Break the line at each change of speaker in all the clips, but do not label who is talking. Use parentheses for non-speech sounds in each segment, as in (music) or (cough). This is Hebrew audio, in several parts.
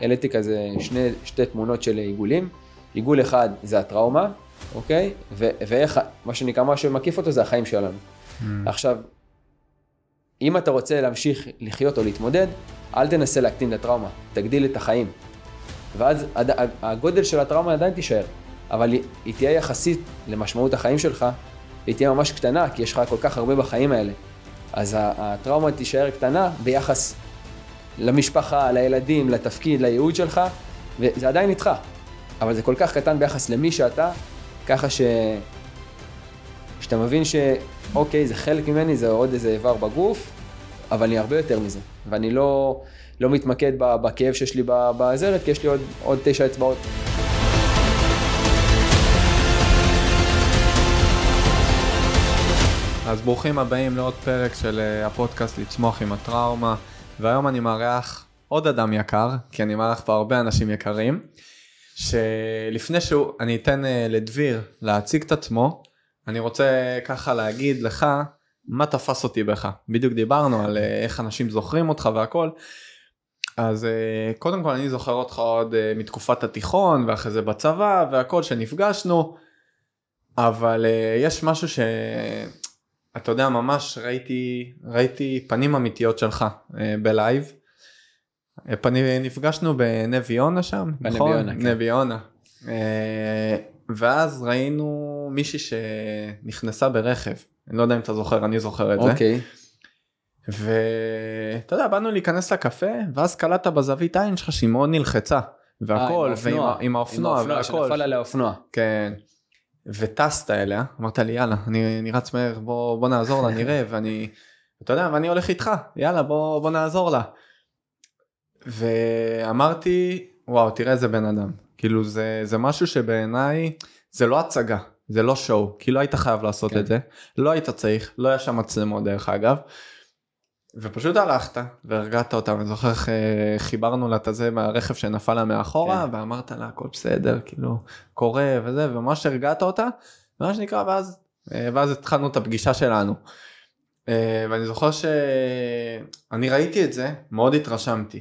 העליתי כזה שני, שתי תמונות של עיגולים. עיגול אחד זה הטראומה, אוקיי? ו- ואיך, מה שנקרא, מה שמקיף אותו זה החיים שלנו. Mm. עכשיו, אם אתה רוצה להמשיך לחיות או להתמודד, אל תנסה להקטין את הטראומה, תגדיל את החיים. ואז הגודל של הטראומה עדיין תישאר, אבל היא תהיה יחסית למשמעות החיים שלך, והיא תהיה ממש קטנה, כי יש לך כל כך הרבה בחיים האלה. אז הטראומה תישאר קטנה ביחס למשפחה, לילדים, לתפקיד, לייעוד שלך, וזה עדיין איתך. אבל זה כל כך קטן ביחס למי שאתה, ככה ש... שאתה מבין שאוקיי, זה חלק ממני, זה עוד איזה איבר בגוף, אבל אני הרבה יותר מזה. ואני לא, לא מתמקד בכאב שיש לי בזרת, כי יש לי עוד, עוד תשע אצבעות.
אז ברוכים הבאים לעוד פרק של אה, הפודקאסט לצמוח עם הטראומה, והיום אני מארח עוד אדם יקר, כי אני מארח פה הרבה אנשים יקרים, שלפני שהוא, אני אתן אה, לדביר להציג את עצמו, אני רוצה ככה להגיד לך מה תפס אותי בך. בדיוק דיברנו על אה, איך אנשים זוכרים אותך והכל. אז קודם כל אני זוכר אותך עוד מתקופת התיכון ואחרי זה בצבא והכל שנפגשנו אבל יש משהו. אתה יודע ממש ראיתי ראיתי פנים אמיתיות שלך אה, בלייב. אה, פני, נפגשנו בנבי יונה שם
בנבי נכון? יונה,
כן. נבי יונה. אה, ואז ראינו מישהי שנכנסה ברכב אני לא יודע אם אתה זוכר אני זוכר את זה.
אוקיי.
ואתה יודע באנו להיכנס לקפה ואז קלטת בזווית עין שלך שהיא מאוד נלחצה והכל
ועם האופנוע והכל. שנפל עליה אופנוע.
כן. וטסת אליה, אמרת לי יאללה, אני, אני רץ מהר, בוא, בוא נעזור לה, נראה, (laughs) ואני, אתה יודע, ואני הולך איתך, יאללה, בוא, בוא נעזור לה. ואמרתי, וואו, תראה איזה בן אדם. כאילו זה, זה משהו שבעיניי, זה לא הצגה, זה לא שואו, כי לא היית חייב לעשות כן. את זה, לא היית צריך, לא היה שם מצלמות דרך אגב. ופשוט הלכת והרגעת אותה אני זוכר איך אה, חיברנו לה את הזה מהרכב שנפל לה מאחורה כן. ואמרת לה הכל בסדר כאילו קורה וזה וממש הרגעת אותה מה שנקרא ואז אה, ואז התחלנו את הפגישה שלנו. אה, ואני זוכר שאני ראיתי את זה מאוד התרשמתי.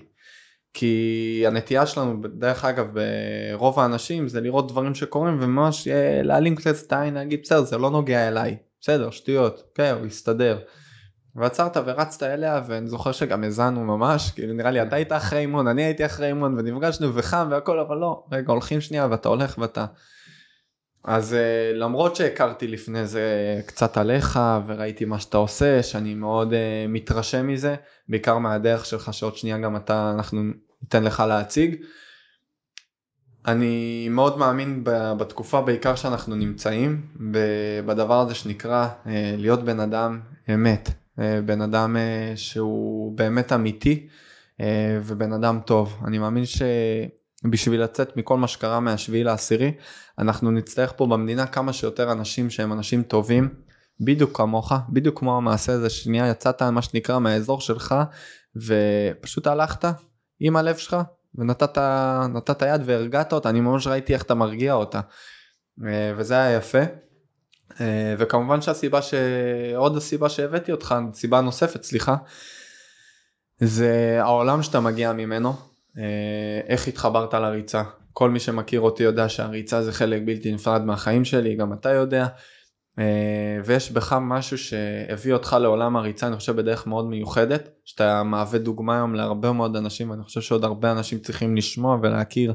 כי הנטייה שלנו דרך אגב ברוב האנשים זה לראות דברים שקורים וממש להעלים קצת את העין להגיד בסדר זה לא נוגע אליי בסדר שטויות כן הוא יסתדר. ועצרת ורצת אליה ואני זוכר שגם האזנו ממש כאילו נראה לי אתה היית אחרי אימון אני הייתי אחרי אימון ונפגשנו וחם והכל אבל לא רגע הולכים שנייה ואתה הולך ואתה. אז uh, למרות שהכרתי לפני זה קצת עליך וראיתי מה שאתה עושה שאני מאוד uh, מתרשם מזה בעיקר מהדרך שלך שעוד שנייה גם אתה אנחנו ניתן לך להציג. אני מאוד מאמין בתקופה בעיקר שאנחנו נמצאים בדבר הזה שנקרא uh, להיות בן אדם אמת אה, בן אדם אה, שהוא באמת אמיתי אה, ובן אדם טוב. אני מאמין שבשביל לצאת מכל מה שקרה מהשביעי לעשירי, אנחנו נצטרך פה במדינה כמה שיותר אנשים שהם אנשים טובים, בדיוק כמוך, בדיוק כמו המעשה הזה, שנייה יצאת מה שנקרא מהאזור שלך ופשוט הלכת עם הלב שלך ונתת יד והרגעת אותה, אני ממש ראיתי איך אתה מרגיע אותה. וזה היה יפה. אה, וכמובן שהסיבה שעוד הסיבה שהבאתי אותך סיבה נוספת סליחה זה העולם שאתה מגיע ממנו אה, איך התחברת לריצה. כל מי שמכיר אותי יודע שהריצה זה חלק בלתי נפרד מהחיים שלי גם אתה יודע אה, ויש בך משהו שהביא אותך לעולם הריצה אני חושב בדרך מאוד מיוחדת שאתה מהווה דוגמה היום להרבה מאוד אנשים ואני חושב שעוד הרבה אנשים צריכים לשמוע ולהכיר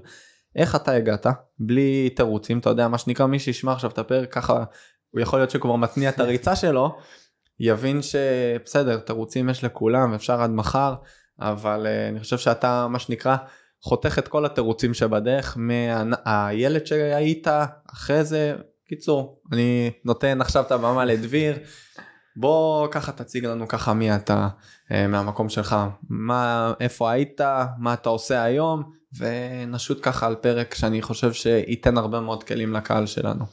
איך אתה הגעת בלי תירוצים אתה יודע מה שנקרא מי שישמע עכשיו את הפרק ככה הוא יכול להיות שכבר מתניע את הריצה שלו, יבין שבסדר, תירוצים יש לכולם, אפשר עד מחר, אבל uh, אני חושב שאתה, מה שנקרא, חותך את כל התירוצים שבדרך, מהילד שהיית, אחרי זה, קיצור, אני נותן עכשיו את הבמה לדביר, בוא ככה תציג לנו ככה מי אתה uh, מהמקום שלך, מה, איפה היית, מה אתה עושה היום, ונשוט ככה על פרק שאני חושב שייתן הרבה מאוד כלים לקהל שלנו.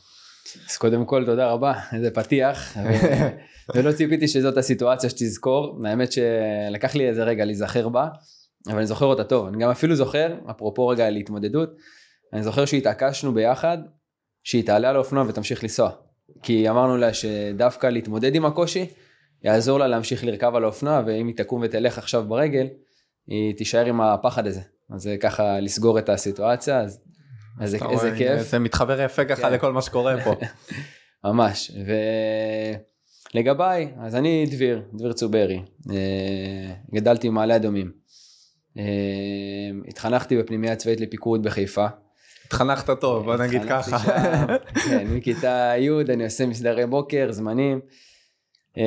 אז קודם כל תודה רבה, איזה פתיח, (laughs) ולא ציפיתי שזאת הסיטואציה שתזכור, האמת שלקח לי איזה רגע להיזכר בה, אבל אני זוכר אותה טוב, אני גם אפילו זוכר, אפרופו רגע להתמודדות, אני זוכר שהתעקשנו ביחד, שהיא תעלה על האופנוע ותמשיך לנסוע, כי אמרנו לה שדווקא להתמודד עם הקושי, יעזור לה להמשיך לרכב על האופנוע, ואם היא תקום ותלך עכשיו ברגל, היא תישאר עם הפחד הזה. אז זה ככה לסגור את הסיטואציה, אז, אז זה, איזה כיף.
זה מתחבר יפה ככה כן. לכל מה שקורה פה. (laughs)
ממש, ולגביי, אז אני דביר, דביר צוברי, אה, גדלתי במעלה אדומים. אה, התחנכתי בפנימייה צבאית לפיקוד בחיפה.
התחנכת טוב, בוא נגיד ככה.
כן, מכיתה י' אני עושה מסדרי בוקר, זמנים. אמ,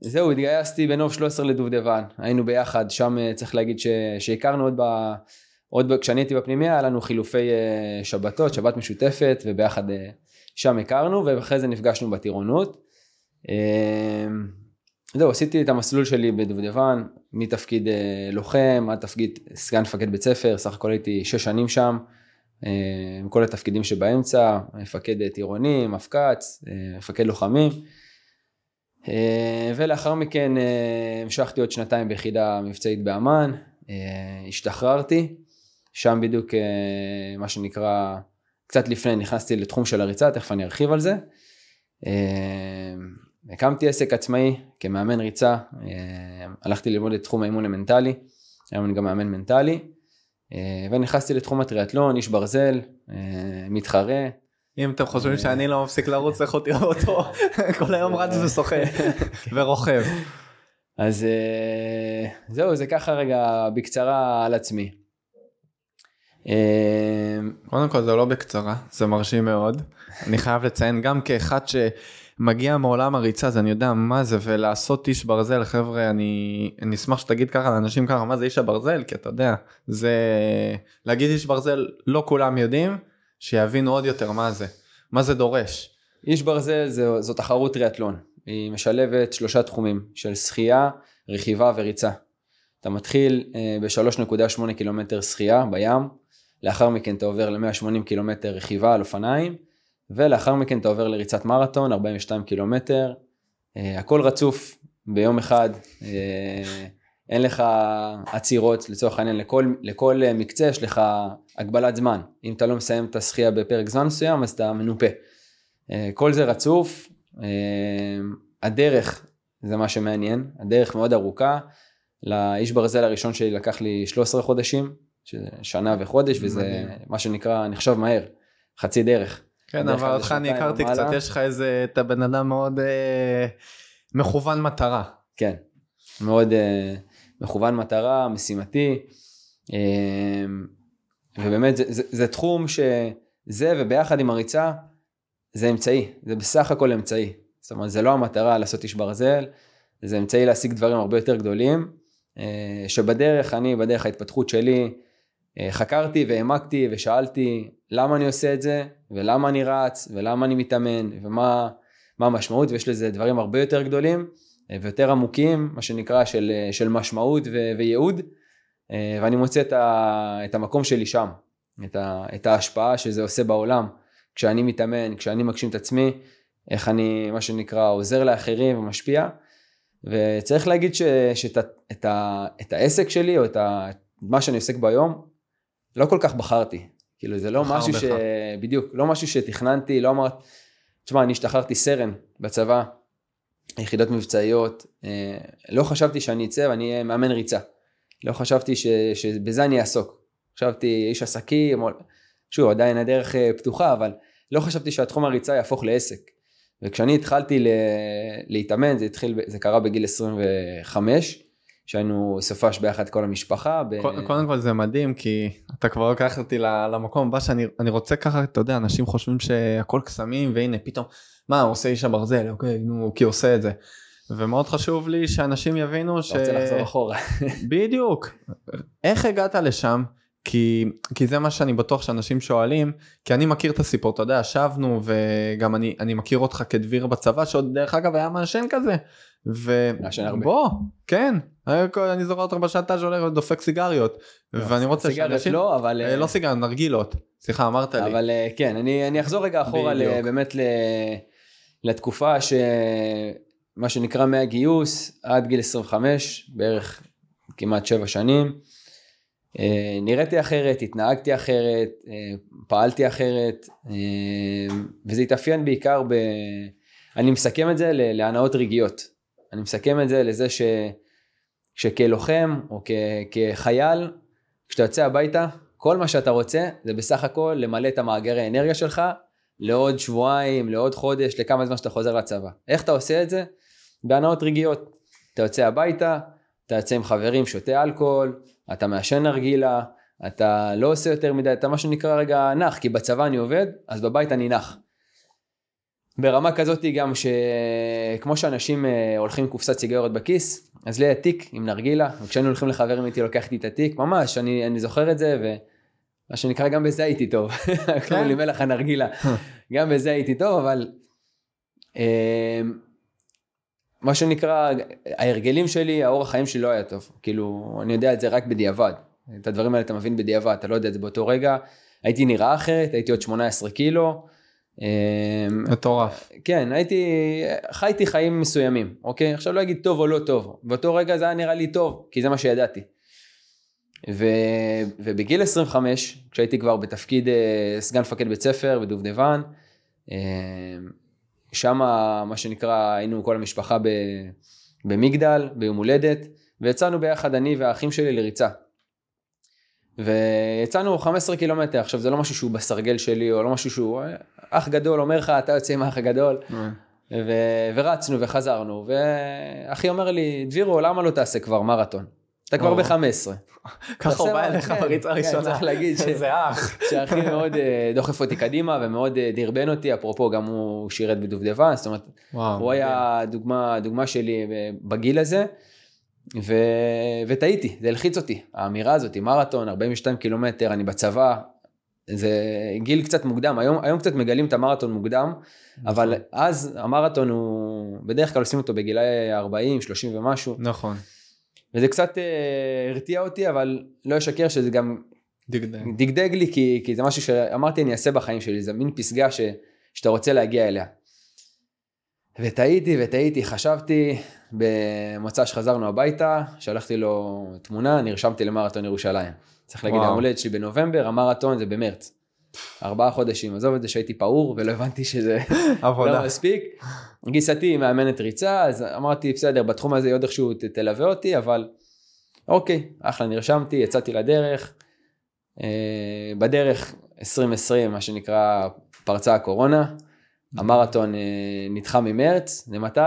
זהו, התגייסתי בנוב 13 לדובדבן, היינו ביחד, שם אה, צריך להגיד ש... שהכרנו עוד ב... עוד כשאני הייתי בפנימיה היה לנו חילופי אה, שבתות, שבת משותפת וביחד אה, שם הכרנו ואחרי זה נפגשנו בטירונות. אמ, זהו, עשיתי את המסלול שלי בדובדבן, מתפקיד לוחם עד תפקיד סגן מפקד בית ספר, סך הכל הייתי שש שנים שם, עם כל התפקידים שבאמצע, מפקד טירונים, מפק"ץ, מפקד לוחמים. אה, ולאחר מכן אה, המשכתי עוד שנתיים ביחידה מבצעית באמ"ן, אה, השתחררתי, שם בדיוק מה שנקרא, קצת לפני נכנסתי לתחום של הריצה, תכף אני ארחיב על זה. הקמתי עסק עצמאי כמאמן ריצה, הלכתי ללמוד את תחום האימון המנטלי, היום אני גם מאמן מנטלי, ונכנסתי לתחום הטריאטלון, איש ברזל, מתחרה,
אם אתם חושבים שאני לא מפסיק לרוץ, לכו תראו אותו, (laughs) כל היום רץ ושוחה ורוכב.
אז אה, זהו, זה ככה רגע בקצרה על עצמי.
אה, קודם כל זה לא בקצרה, זה מרשים מאוד. אני חייב לציין גם כאחד שמגיע מעולם הריצה, אז אני יודע מה זה, ולעשות איש ברזל, חבר'ה, אני, אני אשמח שתגיד ככה לאנשים ככה, מה זה איש הברזל? כי אתה יודע, זה... להגיד איש ברזל, לא כולם יודעים. שיבינו עוד יותר מה זה, מה זה דורש.
איש ברזל זו, זו תחרות טריאטלון, היא משלבת שלושה תחומים של שחייה, רכיבה וריצה. אתה מתחיל אה, ב-3.8 קילומטר שחייה בים, לאחר מכן אתה עובר ל-180 קילומטר רכיבה על אופניים, ולאחר מכן אתה עובר לריצת מרתון, 42 קילומטר, אה, הכל רצוף ביום אחד. אה, אין לך עצירות, לצורך העניין לכל, לכל מקצה יש לך הגבלת זמן. אם אתה לא מסיים את השחייה בפרק זמן מסוים אז אתה מנופה. אה, כל זה רצוף, אה, הדרך זה מה שמעניין, הדרך מאוד ארוכה. לאיש ברזל הראשון שלי לקח לי 13 חודשים, שנה וחודש, וזה. מה שנקרא נחשב מהר, חצי דרך.
כן, אבל אותך אני הכרתי קצת, יש לך איזה, אתה בן אדם מאוד אה, מכוון מטרה.
כן, מאוד... אה, מכוון מטרה, משימתי, אמ, ובאמת זה, זה, זה תחום שזה וביחד עם הריצה זה אמצעי, זה בסך הכל אמצעי. זאת אומרת זה לא המטרה לעשות איש ברזל, זה אמצעי להשיג דברים הרבה יותר גדולים, אה, שבדרך אני, בדרך ההתפתחות שלי, אה, חקרתי והעמקתי ושאלתי למה אני עושה את זה, ולמה אני רץ, ולמה אני מתאמן, ומה המשמעות, ויש לזה דברים הרבה יותר גדולים. ויותר עמוקים, מה שנקרא של, של משמעות ו, וייעוד, אה, ואני מוצא את, ה, את המקום שלי שם, את, ה, את ההשפעה שזה עושה בעולם, כשאני מתאמן, כשאני מגשים את עצמי, איך אני, מה שנקרא, עוזר לאחרים ומשפיע, וצריך להגיד שאת העסק שלי, או את ה, מה שאני עוסק ביום, לא כל כך בחרתי. כאילו זה לא משהו בך. ש... בדיוק, לא משהו שתכננתי, לא אמרת, תשמע, אני השתחררתי סרן בצבא, יחידות מבצעיות, אה, לא חשבתי שאני אצא ואני אהיה מאמן ריצה. לא חשבתי ש, שבזה אני אעסוק. חשבתי איש עסקים, שוב עדיין הדרך אה, פתוחה, אבל לא חשבתי שהתחום הריצה יהפוך לעסק. וכשאני התחלתי ל... להתאמן, זה התחיל, זה קרה בגיל 25, שהיינו סופש ביחד כל המשפחה. ב...
קודם כל זה מדהים כי אתה כבר לקחת אותי למקום הבא שאני רוצה ככה, אתה יודע, אנשים חושבים שהכל קסמים והנה פתאום מה הוא עושה איש הברזל אוקיי נו כי עושה את זה. ומאוד חשוב לי שאנשים יבינו ש...
רוצה לחזור אחורה. (laughs)
בדיוק. איך הגעת לשם? כי, כי זה מה שאני בטוח שאנשים שואלים, כי אני מכיר את הסיפור, אתה יודע, ישבנו וגם אני, אני מכיר אותך כדביר בצבא, שעוד דרך אגב היה מעשן כזה. ובוא, כן, אני זוכר אותך בשעתה שהולך ודופק סיגריות. לא, ואני רוצה
סיגריות לא, אבל...
אה, לא סיגריות, נרגילות. סליחה, אמרת לי.
אבל אה, כן, אני, אני אחזור רגע אחורה באמת. לתקופה שמה שנקרא מהגיוס עד גיל 25, בערך כמעט 7 שנים. אה, נראיתי אחרת, התנהגתי אחרת, אה, פעלתי אחרת, אה, וזה התאפיין בעיקר ב... אני מסכם את זה להנאות רגעיות. אני מסכם את זה לזה ש... שכלוחם או כ... כחייל, כשאתה יוצא הביתה, כל מה שאתה רוצה זה בסך הכל למלא את המאגרי האנרגיה שלך לעוד שבועיים, לעוד חודש, לכמה זמן שאתה חוזר לצבא. איך אתה עושה את זה? בהנאות רגעיות. אתה יוצא הביתה, אתה יוצא עם חברים, שותה אלכוהול, אתה מעשן נרגילה, אתה לא עושה יותר מדי, אתה מה שנקרא רגע נח, כי בצבא אני עובד, אז בבית אני נח. ברמה כזאת גם שכמו שאנשים אה, הולכים עם קופסת סיגריות בכיס, אז לי היה תיק עם נרגילה, וכשאני הולכים לחברים איתי את התיק, ממש, אני, אני זוכר את זה, ומה שנקרא גם בזה הייתי טוב, (laughs) קוראים לי מלך הנרגילה, גם בזה הייתי טוב, אבל אה, מה שנקרא, ההרגלים שלי, האורח חיים שלי לא היה טוב, כאילו, אני יודע את זה רק בדיעבד, את הדברים האלה אתה מבין בדיעבד, אתה לא יודע את זה באותו רגע, הייתי נראה אחרת, הייתי עוד 18 קילו,
אמ, מטורף.
כן, הייתי, חייתי חיים מסוימים, אוקיי? עכשיו לא אגיד טוב או לא טוב, באותו רגע זה היה נראה לי טוב, כי זה מה שידעתי. ו, ובגיל 25, כשהייתי כבר בתפקיד אה, סגן מפקד בית ספר בדובדבן, אמ, שם מה שנקרא היינו כל המשפחה במגדל, ביום הולדת, ויצאנו ביחד אני והאחים שלי לריצה. ויצאנו 15 קילומטר, עכשיו זה לא משהו שהוא בסרגל שלי, או לא משהו שהוא, אח גדול אומר לך, אתה יוצא עם האח הגדול, אה. ו- ורצנו וחזרנו, ואחי אומר לי, דבירו, למה לא תעשה כבר מרתון? אתה כבר ב-15. (laughs)
ככה הוא בא אליך בריצה כן, הראשונה.
צריך להגיד שאחי מאוד אה, דוחף אותי קדימה ומאוד אה, דרבן אותי, אפרופו גם הוא שירת בדובדבן, זאת אומרת, הוא היה דוגמה שלי בגיל הזה. ו... וטעיתי, זה הלחיץ אותי, האמירה הזאת, מרתון, 42 קילומטר, אני בצבא, זה גיל קצת מוקדם, היום, היום קצת מגלים את המרתון מוקדם, נכון. אבל אז המרתון הוא, בדרך כלל עושים אותו בגילאי 40, 30 ומשהו.
נכון.
וזה קצת אה, הרתיע אותי, אבל לא אשקר שזה גם דגדג, דגדג לי, כי, כי זה משהו שאמרתי אני אעשה בחיים שלי, זה מין פסגה ש, שאתה רוצה להגיע אליה. וטעיתי וטעיתי, חשבתי, במוצא שחזרנו הביתה, שלחתי לו תמונה, נרשמתי למרתון ירושלים. צריך להגיד, יום הולדת שלי בנובמבר, המרתון זה במרץ. ארבעה חודשים, עזוב את זה שהייתי פעור ולא הבנתי שזה (laughs) לא מספיק. גיסתי מאמנת ריצה, אז אמרתי, בסדר, בתחום הזה עוד איכשהו תלווה אותי, אבל אוקיי, אחלה, נרשמתי, יצאתי לדרך. אה, בדרך 2020, מה שנקרא, פרצה הקורונה. המרתון אה, נדחה ממרץ, למתי?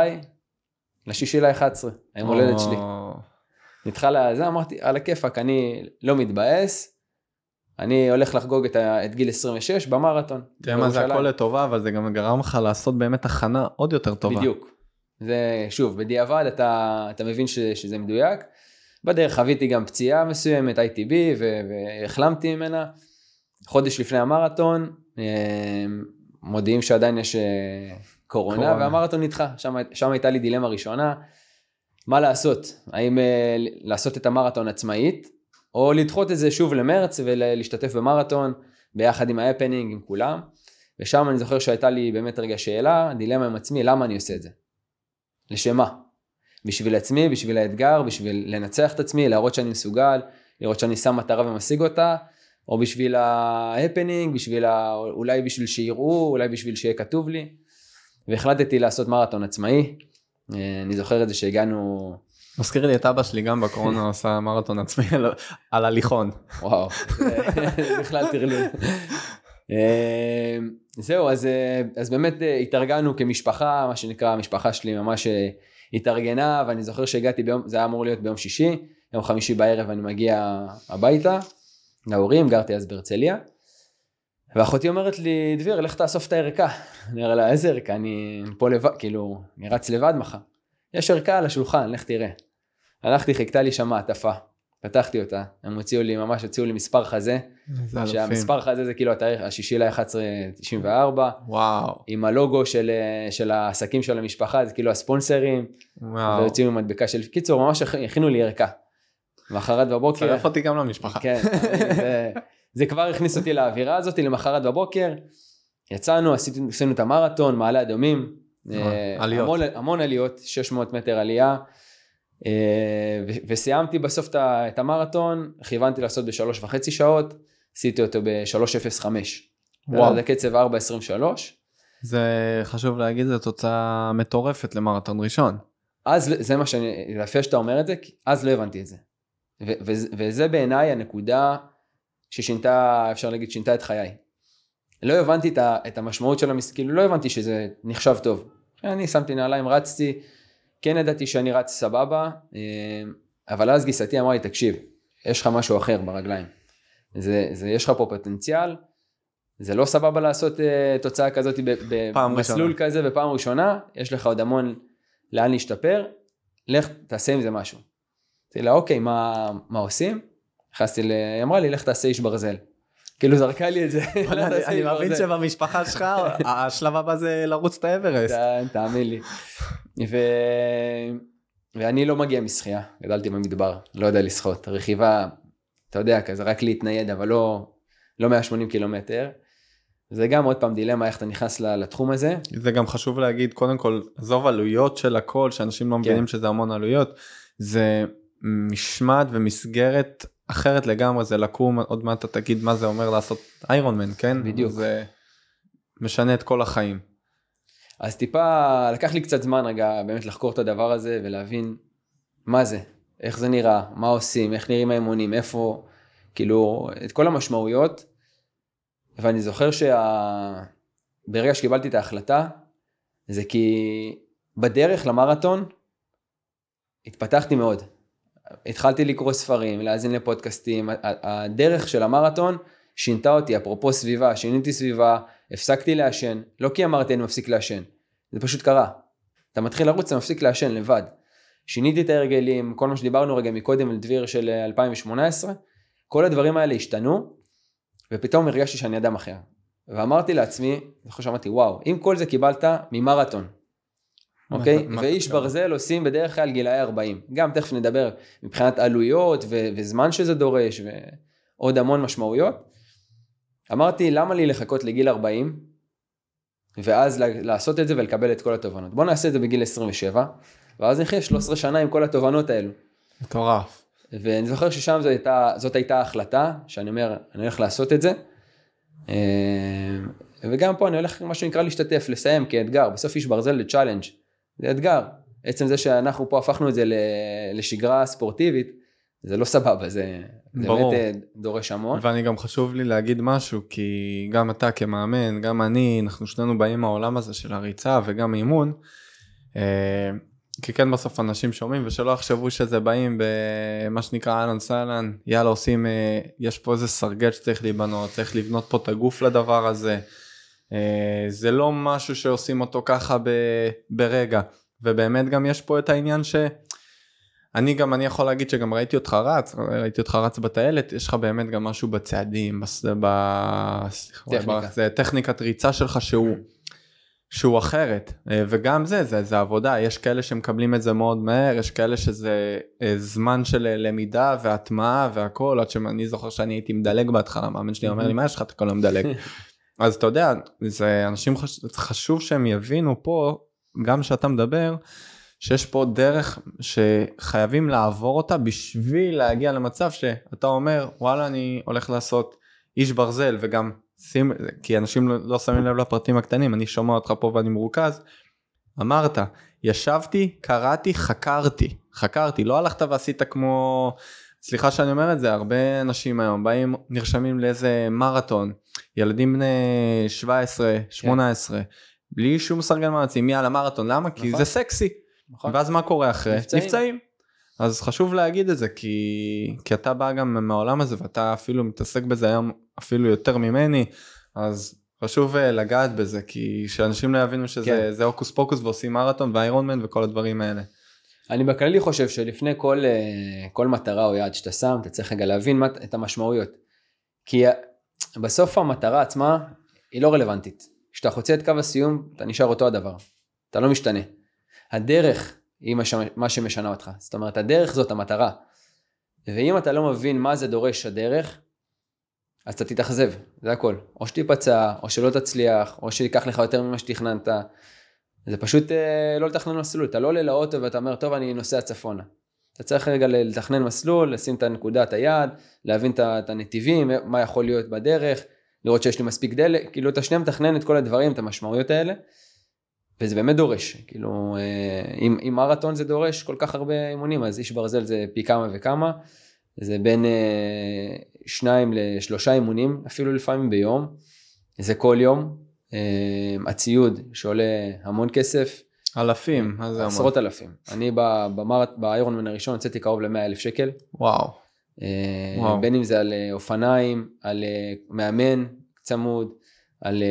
לשישי ל-11, היום הולדת שלי. נדחה לזה, אמרתי, על הכיפאק, אני לא מתבאס, אני הולך לחגוג את, ה, את גיל 26 במרתון.
תראה מה זה הכל לטובה, אבל זה גם גרם לך לעשות באמת הכנה עוד יותר טובה.
בדיוק. זה, שוב, בדיעבד אתה, אתה מבין ש, שזה מדויק. בדרך חוויתי גם פציעה מסוימת, ITB, והחלמתי ממנה. חודש לפני המרתון, אה, מודיעים שעדיין יש אה, קורונה, קורונה. והמרתון נדחה, שם, שם הייתה לי דילמה ראשונה, מה לעשות, האם אה, לעשות את המרתון עצמאית, או לדחות את זה שוב למרץ ולהשתתף במרתון ביחד עם ההפנינג, עם כולם, ושם אני זוכר שהייתה לי באמת רגע שאלה, דילמה עם עצמי, למה אני עושה את זה? לשם מה? בשביל עצמי, בשביל האתגר, בשביל לנצח את עצמי, להראות שאני מסוגל, לראות שאני שם מטרה ומשיג אותה, או בשביל ההפנינג, בשביל ה... אולי בשביל שיראו, אולי בשביל שיהיה כתוב לי. והחלטתי לעשות מרתון עצמאי. אה, אני זוכר את זה שהגענו...
מזכיר לי את אבא שלי גם בקורונה (laughs) עשה מרתון עצמאי על, על הליכון.
וואו, (laughs) בכלל טרלול. אה, זהו, אז, אה, אז באמת התארגנו כמשפחה, מה שנקרא, המשפחה שלי ממש התארגנה, ואני זוכר שהגעתי ביום, זה היה אמור להיות ביום שישי, יום חמישי בערב אני מגיע הביתה, להורים, גרתי אז בהרצליה. ואחותי אומרת לי, דביר, לך תאסוף את הערכה. אני אומר לה, איזה ערכה? אני פה לבד, כאילו, אני רץ לבד מחר. יש ערכה על השולחן, לך תראה. הלכתי, חיכתה לי שם מעטפה. פתחתי אותה, הם הוציאו לי, ממש הוציאו לי מספר חזה. שהמספר חזה זה כאילו התאריך השישי ל-11 94.
וואו.
עם הלוגו של, של העסקים של המשפחה, זה כאילו הספונסרים. וואו. והוציאו ממדבקה של, קיצור, ממש הכינו לי ערכה. מחרת בבוקר.
צרף אותי גם למשפחה.
כן, זה, כבר הכניס אותי לאווירה הזאת, למחרת בבוקר. יצאנו, עשינו, עשינו את המרתון, מעלה אדומים.
אה, עליות.
המון, המון עליות, 600 מטר עלייה. אה, וסיימתי בסוף את המרתון, כיוונתי לעשות בשלוש וחצי שעות, עשיתי אותו ב-3.05. וואו. זה קצב 4.23.
זה חשוב להגיד, זו תוצאה מטורפת למרתון ראשון.
אז זה מה שאני, יפה שאתה אומר את זה, כי אז לא הבנתי את זה. ו- ו- וזה בעיניי הנקודה ששינתה, אפשר להגיד, שינתה את חיי. לא הבנתי את, המשמעות של המשחק, כאילו לא הבנתי שזה נחשב טוב. אני שמתי נעליים, רצתי, כן ידעתי שאני רץ סבבה, אה, אבל אז גיסתי אמרה לי, תקשיב, יש לך משהו אחר ברגליים. זה, זה, יש לך פה פוטנציאל, זה לא סבבה לעשות uh, תוצאה כזאת במסלול כזה בפעם ראשונה, יש לך עוד המון לאן להשתפר, לך תעשה עם זה משהו. אמרתי לה, אוקיי, מה, מה עושים? נכנסתי, היא אמרה לי, לך תעשה איש ברזל. כאילו זרקה לי את זה. (laughs)
אני מבין שבמשפחה שלך השלב הבא זה לרוץ את האברסט.
תאמין לי. ואני לא מגיע משחייה, גדלתי במדבר, לא יודע לשחות. רכיבה, אתה יודע, כזה רק להתנייד, אבל לא, לא 180 קילומטר. זה גם עוד פעם דילמה איך אתה נכנס לתחום הזה.
זה גם חשוב להגיד, קודם כל, עזוב עלויות של הכל, שאנשים לא מבינים כן. שזה המון עלויות. זה משמעת ומסגרת אחרת לגמרי, זה לקום, עוד מעט אתה תגיד מה זה אומר לעשות איירון מן, כן?
בדיוק.
זה משנה את כל החיים.
אז טיפה, לקח לי קצת זמן רגע באמת לחקור את הדבר הזה ולהבין מה זה, איך זה נראה, מה עושים, איך נראים האמונים, איפה, כאילו, את כל המשמעויות. ואני זוכר שברגע שה... שקיבלתי את ההחלטה, זה כי בדרך למרתון התפתחתי מאוד. התחלתי לקרוא ספרים, להאזין לפודקאסטים, הדרך של המרתון שינתה אותי, אפרופו סביבה, שיניתי סביבה, הפסקתי לעשן, לא כי אמרתי אני מפסיק לעשן, זה פשוט קרה. אתה מתחיל לרוץ, אתה מפסיק לעשן לבד. שיניתי את ההרגלים, כל מה שדיברנו רגע מקודם על דביר של 2018, כל הדברים האלה השתנו, ופתאום הרגשתי שאני אדם אחר. ואמרתי לעצמי, חושב שאמרתי, וואו, אם כל זה קיבלת ממרתון, אוקיי? ואיש ברזל עושים בדרך כלל גילאי 40. גם תכף נדבר מבחינת עלויות ו- וזמן שזה דורש ועוד המון משמעויות. אמרתי, למה לי לחכות לגיל 40 ואז לעשות את זה ולקבל את כל התובנות? בוא נעשה את זה בגיל 27, ואז נחיה 13 שנה עם כל התובנות האלו.
מטורף.
ואני זוכר ששם זאת הייתה, זאת הייתה החלטה, שאני אומר, אני הולך לעשות את זה. אה, וגם פה אני הולך, מה שנקרא, להשתתף, לסיים כאתגר. בסוף איש ברזל זה challenge. זה אתגר. עצם זה שאנחנו פה הפכנו את זה לשגרה ספורטיבית, זה לא סבבה, זה, זה באמת אה, דורש המון.
ואני גם חשוב לי להגיד משהו, כי גם אתה כמאמן, גם אני, אנחנו שנינו באים מהעולם הזה של הריצה וגם אימון. אה, כי כן בסוף אנשים שומעים ושלא יחשבו שזה באים במה שנקרא אהלן סהלן, יאללה עושים, אה, יש פה איזה סרגל שצריך להיבנות, צריך לבנות פה את הגוף לדבר הזה. אה, זה לא משהו שעושים אותו ככה ב, ברגע. ובאמת גם יש פה את העניין ש... אני גם אני יכול להגיד שגם ראיתי אותך רץ ראיתי אותך רץ בטיילת יש לך באמת גם משהו בצעדים בס... ב... טכניקה. זה טכניקת ריצה שלך שהוא שהוא אחרת. אה, וגם זה, זה זה עבודה. יש כאלה שמקבלים את זה מאוד מהר יש כאלה שזה אה, זמן של למידה והטמעה והכל עד שאני זוכר שאני הייתי מדלג בהתחלה מאמן שלי אומר לי מה יש לך? אתה כל היום מדלג (laughs) אז אתה יודע, זה אנשים חש... חשוב שהם יבינו פה, גם שאתה מדבר, שיש פה דרך שחייבים לעבור אותה בשביל להגיע למצב שאתה אומר וואלה אני הולך לעשות איש ברזל וגם שים כי אנשים לא, לא שמים לב לפרטים הקטנים אני שומע אותך פה ואני מרוכז. אמרת ישבתי קראתי חקרתי חקרתי לא הלכת ועשית כמו סליחה שאני אומר את זה הרבה אנשים היום באים נרשמים לאיזה מרתון ילדים בני 17 18 כן. בלי שום סרגל מאמצים יאללה מרתון למה נכון. כי זה סקסי נכון. ואז מה קורה אחרי נפצעים. נפצעים אז חשוב להגיד את זה כי כי אתה בא גם מהעולם הזה ואתה אפילו מתעסק בזה היום אפילו יותר ממני אז חשוב אה, לגעת בזה כי שאנשים לא יבינו שזה כן. הוקוס פוקוס ועושים מרתון ואיירון מן וכל הדברים האלה.
אני בכללי חושב שלפני כל, אה, כל מטרה או יעד שאתה שם, אתה צריך רגע להבין את המשמעויות. כי בסוף המטרה עצמה היא לא רלוונטית. כשאתה חוצה את קו הסיום, אתה נשאר אותו הדבר. אתה לא משתנה. הדרך היא מה שמשנה אותך. זאת אומרת, הדרך זאת המטרה. ואם אתה לא מבין מה זה דורש הדרך, אז אתה תתאכזב, זה הכל. או שתיפצע, או שלא תצליח, או שייקח לך יותר ממה שתכננת. זה פשוט אה, לא לתכנן מסלול, אתה לא עולה לאוטו ואתה אומר, טוב, אני נוסע צפונה. אתה צריך רגע לתכנן מסלול, לשים את הנקודת היעד, להבין את הנתיבים, מה יכול להיות בדרך, לראות שיש לי מספיק דלק, כאילו אתה שנייה מתכנן את כל הדברים, את המשמעויות האלה, וזה באמת דורש, כאילו אה, אם, אם מרתון זה דורש כל כך הרבה אימונים, אז איש ברזל זה פי כמה וכמה, זה בין אה, שניים לשלושה אימונים, אפילו לפעמים ביום. זה כל יום. אה, הציוד שעולה המון כסף.
אלפים, מה זה
אומר? עשרות אלפים. אני באיירון מן הראשון הוצאתי קרוב ל-100 אלף שקל.
וואו.
אה, וואו. בין אם זה על אופניים, על מאמן צמוד, על,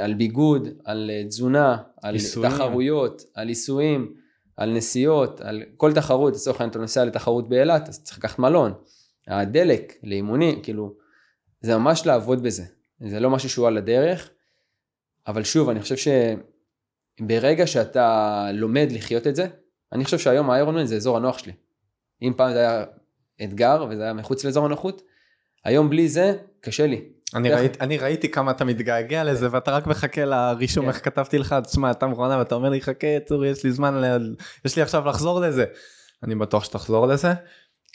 על ביגוד, על תזונה, על איסויים. תחרויות, על עיסויים. על נסיעות, על כל תחרות, לצורך העניין אתה נוסע לתחרות באילת, אז צריך לקחת מלון. הדלק לאימונים, כאילו, זה ממש לעבוד בזה. זה לא משהו שהוא על הדרך, אבל שוב, אני חושב שברגע שאתה לומד לחיות את זה, אני חושב שהיום האיירונמן זה אזור הנוח שלי. אם פעם זה היה אתגר וזה היה מחוץ לאזור הנוחות, היום בלי זה קשה לי.
אני, ראית, אני ראיתי כמה אתה מתגעגע לזה ואתה רק מחכה לרישום כן. איך כתבתי לך תשמע אתה מכונה ואתה אומר לי חכה צור יש לי זמן ל... יש לי עכשיו לחזור לזה. אני בטוח שתחזור לזה.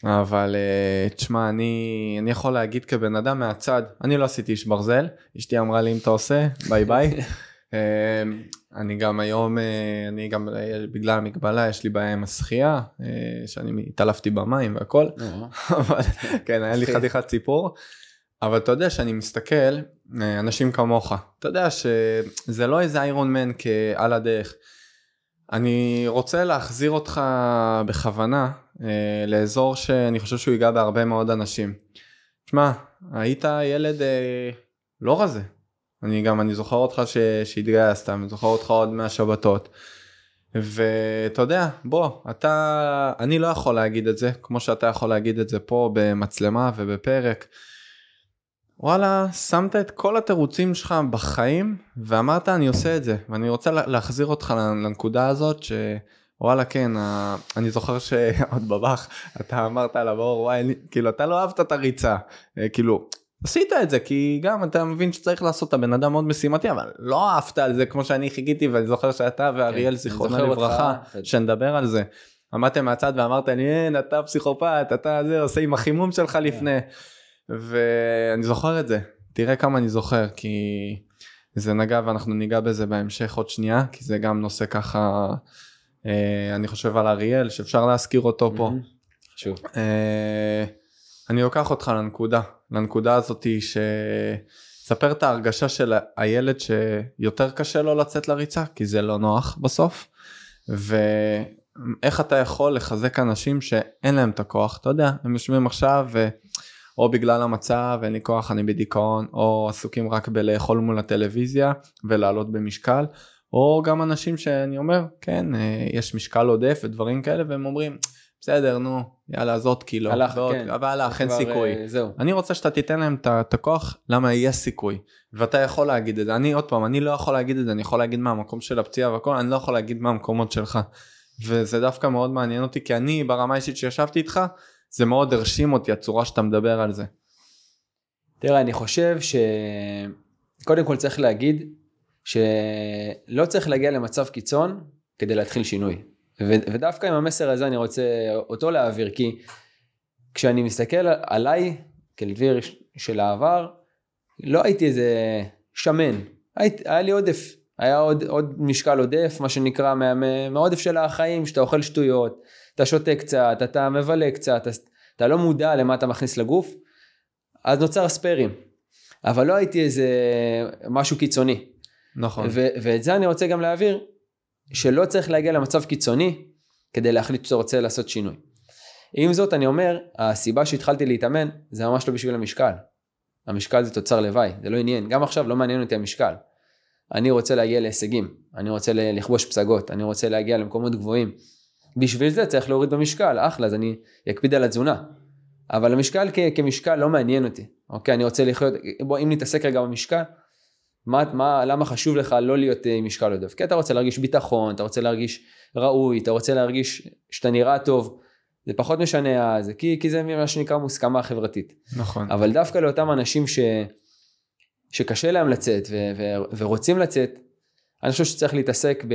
אבל uh, תשמע אני אני יכול להגיד כבן אדם מהצד אני לא עשיתי איש ברזל אשתי אמרה לי אם אתה עושה ביי ביי. (laughs) אני גם היום uh, אני גם בגלל המגבלה יש לי בעיה עם השחייה uh, שאני התעלפתי במים והכל (laughs) אבל כן היה לי חתיכת סיפור. אבל אתה יודע שאני מסתכל, אה, אנשים כמוך, אתה יודע שזה לא איזה איירון מן כעל הדרך. אני רוצה להחזיר אותך בכוונה אה, לאזור שאני חושב שהוא ייגע בהרבה מאוד אנשים. תשמע, היית ילד אה, לא רזה. אני גם, אני זוכר אותך ש... שהתגייסת, אני זוכר אותך עוד מהשבתות. ואתה יודע, בוא, אתה, אני לא יכול להגיד את זה, כמו שאתה יכול להגיד את זה פה במצלמה ובפרק. וואלה, שמת את כל התירוצים שלך בחיים ואמרת אני עושה את זה ואני רוצה להחזיר אותך לנקודה הזאת שוואלה כן, אני זוכר שעוד (laughs) בבח אתה אמרת על הבור וואי, כאילו אתה לא אהבת את הריצה, אה, כאילו עשית את זה כי גם אתה מבין שצריך לעשות את הבן אדם מאוד משימתי אבל לא אהבת על זה כמו שאני חיכיתי ואני זוכר שאתה ואריאל כן, זיכרונו לברכה שנדבר על זה. עמדתם מהצד ואמרת לי אין אתה פסיכופת אתה זה עושה עם החימום שלך כן. לפני. ואני זוכר את זה, תראה כמה אני זוכר, כי זה נגע ואנחנו ניגע בזה בהמשך עוד שנייה, כי זה גם נושא ככה, אה, אני חושב על אריאל, שאפשר להזכיר אותו פה.
חשוב.
אה, אני לוקח אותך לנקודה, לנקודה הזאתי ש... ספר את ההרגשה של הילד שיותר קשה לו לצאת לריצה, כי זה לא נוח בסוף, ואיך אתה יכול לחזק אנשים שאין להם את הכוח, אתה יודע, הם יושבים עכשיו ו... או בגלל המצב אין לי כוח אני בדיכאון או עסוקים רק בלאכול מול הטלוויזיה ולעלות במשקל או גם אנשים שאני אומר כן אה, יש משקל עודף ודברים כאלה והם אומרים בסדר נו יאללה אז עוד קילו
הלך ועוד, כן.
אבל הלך אין סיכוי
אה, זהו.
אני רוצה שאתה תיתן להם את הכוח למה יש סיכוי? ואתה יכול להגיד את זה. אני עוד פעם אני לא יכול להגיד את זה אני יכול להגיד מהמקום של הפציעה והכל אני לא יכול להגיד מהמקומות שלך. וזה דווקא מאוד מעניין אותי כי אני ברמה האישית שישבתי איתך זה מאוד הרשים אותי הצורה שאתה מדבר על זה.
תראה, אני חושב שקודם כל צריך להגיד שלא צריך להגיע למצב קיצון כדי להתחיל שינוי. ו- ודווקא עם המסר הזה אני רוצה אותו להעביר, כי כשאני מסתכל עליי כלביר של העבר, לא הייתי איזה שמן, הייתי, היה לי עודף, היה עוד, עוד משקל עודף, מה שנקרא, מה, מהעודף של החיים, שאתה אוכל שטויות, אתה שותה קצת, אתה מבלה קצת, אתה לא מודע למה אתה מכניס לגוף, אז נוצר ספיירים. אבל לא הייתי איזה משהו קיצוני.
נכון.
ו- ואת זה אני רוצה גם להעביר, שלא צריך להגיע למצב קיצוני כדי להחליט שאתה רוצה לעשות שינוי. עם זאת אני אומר, הסיבה שהתחלתי להתאמן זה ממש לא בשביל המשקל. המשקל זה תוצר לוואי, זה לא עניין. גם עכשיו לא מעניין אותי המשקל. אני רוצה להגיע להישגים, אני רוצה לכבוש פסגות, אני רוצה להגיע למקומות גבוהים. בשביל זה צריך להוריד במשקל, אחלה, אז אני אקפיד על התזונה. אבל המשקל כ- כמשקל לא מעניין אותי, אוקיי? אני רוצה לחיות, בוא אם נתעסק רגע במשקל, מה, מה, למה חשוב לך לא להיות אה, עם משקל עודף? כי אתה רוצה להרגיש ביטחון, אתה רוצה להרגיש ראוי, אתה רוצה להרגיש שאתה נראה טוב, זה פחות משנה, זה כי, כי זה מה שנקרא מוסכמה חברתית.
נכון.
אבל דווקא לאותם אנשים ש, שקשה להם לצאת ו, ו, ורוצים לצאת, אני חושב שצריך להתעסק ב,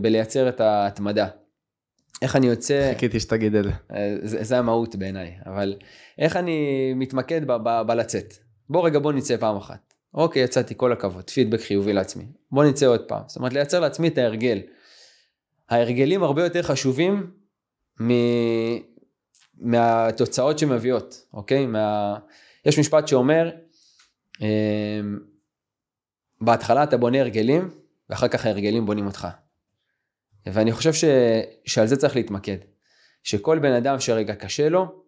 בלייצר את ההתמדה. איך אני יוצא...
חיכיתי שתגיד את זה.
אה, זה, זה המהות בעיניי, אבל איך אני מתמקד ב, ב, בלצאת. בוא רגע בוא נצא פעם אחת. אוקיי, יצאתי כל הכבוד, פידבק חיובי לעצמי. בוא נצא עוד פעם. זאת אומרת, לייצר לעצמי את ההרגל. ההרגלים הרבה יותר חשובים מ... מהתוצאות שמביאות, אוקיי? מה... יש משפט שאומר, אה, בהתחלה אתה בונה הרגלים, ואחר כך ההרגלים בונים אותך. ואני חושב ש... שעל זה צריך להתמקד. שכל בן אדם שרגע קשה לו,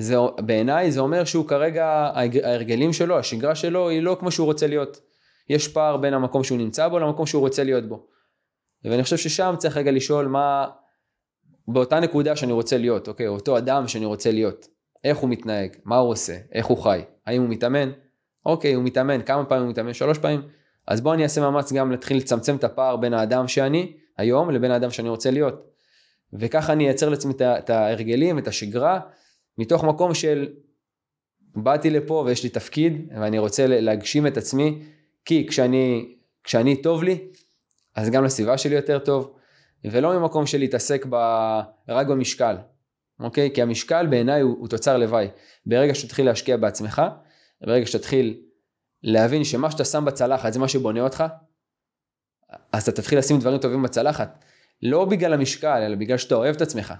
זה, בעיניי זה אומר שהוא כרגע, ההרגלים שלו, השגרה שלו היא לא כמו שהוא רוצה להיות. יש פער בין המקום שהוא נמצא בו למקום שהוא רוצה להיות בו. ואני חושב ששם צריך רגע לשאול מה, באותה נקודה שאני רוצה להיות, אוקיי, אותו אדם שאני רוצה להיות, איך הוא מתנהג, מה הוא עושה, איך הוא חי, האם הוא מתאמן, אוקיי, הוא מתאמן, כמה פעמים הוא מתאמן, שלוש פעמים, אז בוא אני אעשה מאמץ גם להתחיל לצמצם את הפער בין האדם שאני היום לבין האדם שאני רוצה להיות. וככה אני אייצר לעצמי את ההרגלים, את השגרה, מתוך מקום של באתי לפה ויש לי תפקיד ואני רוצה להגשים את עצמי, כי כשאני, כשאני טוב לי, אז גם לסביבה שלי יותר טוב, ולא ממקום של להתעסק ב, רק במשקל, אוקיי? כי המשקל בעיניי הוא, הוא תוצר לוואי. ברגע שתתחיל להשקיע בעצמך, ברגע שתתחיל להבין שמה שאתה שם בצלחת זה מה שבונה אותך, אז אתה תתחיל לשים דברים טובים בצלחת. לא בגלל המשקל, אלא בגלל שאתה אוהב את עצמך.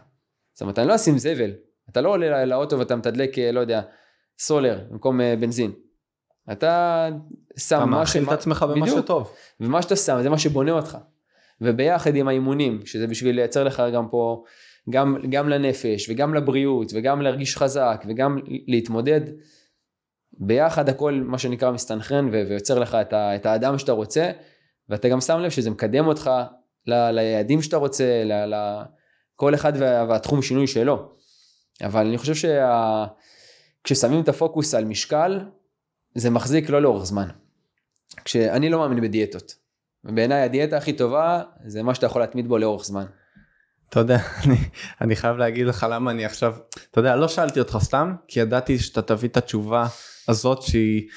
זאת אומרת, אני לא אשים זבל. אתה לא עולה לאוטו ואתה מתדלק, אה, לא יודע, סולר במקום אה, בנזין. אתה שם
אתה מאכיל את עצמך במה שטוב.
ומה שאתה שם זה מה שבונה אותך. וביחד עם האימונים, שזה בשביל לייצר לך גם פה, גם, גם לנפש וגם לבריאות וגם להרגיש חזק וגם להתמודד, ביחד הכל מה שנקרא מסתנכרן ויוצר לך את, ה, את האדם שאתה רוצה, ואתה גם שם לב שזה מקדם אותך ל, ליעדים שאתה רוצה, ל, ל, כל אחד וה, והתחום שינוי שלו. אבל אני חושב שכששמים שה... את הפוקוס על משקל, זה מחזיק לא לאורך זמן. כשאני לא מאמין בדיאטות. ובעיניי הדיאטה הכי טובה זה מה שאתה יכול להתמיד בו לאורך זמן.
אתה יודע, (laughs) אני, אני חייב להגיד לך למה אני עכשיו, אתה יודע, לא שאלתי אותך סתם, כי ידעתי שאתה תביא את התשובה הזאת שהיא,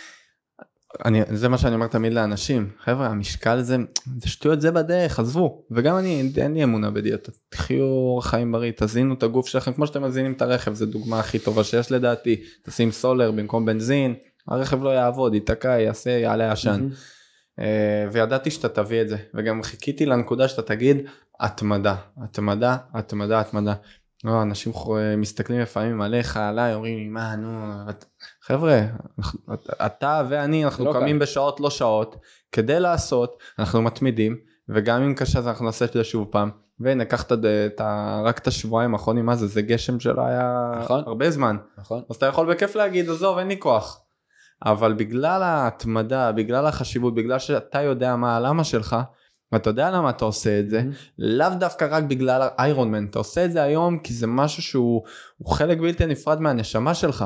אני, זה מה שאני אומר תמיד לאנשים, חבר'ה, המשקל זה, זה שטויות זה בדרך, עזבו, וגם אני, אין לי אמונה בדיאטה, תחיו אורח חיים בריא, תזינו את הגוף שלכם כמו שאתם מזינים את הרכב, זו דוגמה הכי טובה שיש לדעתי, תשים סולר במקום בנזין, הרכב לא יעבוד, ייתקע, יעשה, יעלה עשן. Mm-hmm. וידעתי שאתה תביא את זה, וגם חיכיתי לנקודה שאתה תגיד התמדה, התמדה, התמדה, התמדה. לא, אנשים מסתכלים לפעמים עליך, עליי, אומרים לי, מה, נו, חבר'ה, אתה ואני, אנחנו לא קמים כאן. בשעות לא שעות, כדי לעשות, אנחנו מתמידים, וגם אם קשה אז אנחנו נעשה את זה שוב פעם. והנה, קח. רק את השבועיים האחרונים, מה זה, זה גשם שלא היה נכון. הרבה זמן. נכון. אז אתה יכול בכיף להגיד, עזוב, אין לי כוח. אבל בגלל ההתמדה, בגלל החשיבות, בגלל שאתה יודע מה הלמה שלך, ואתה יודע למה אתה עושה את זה, mm-hmm. לאו דווקא רק בגלל איירון מן, אתה עושה את זה היום כי זה משהו שהוא חלק בלתי נפרד מהנשמה שלך.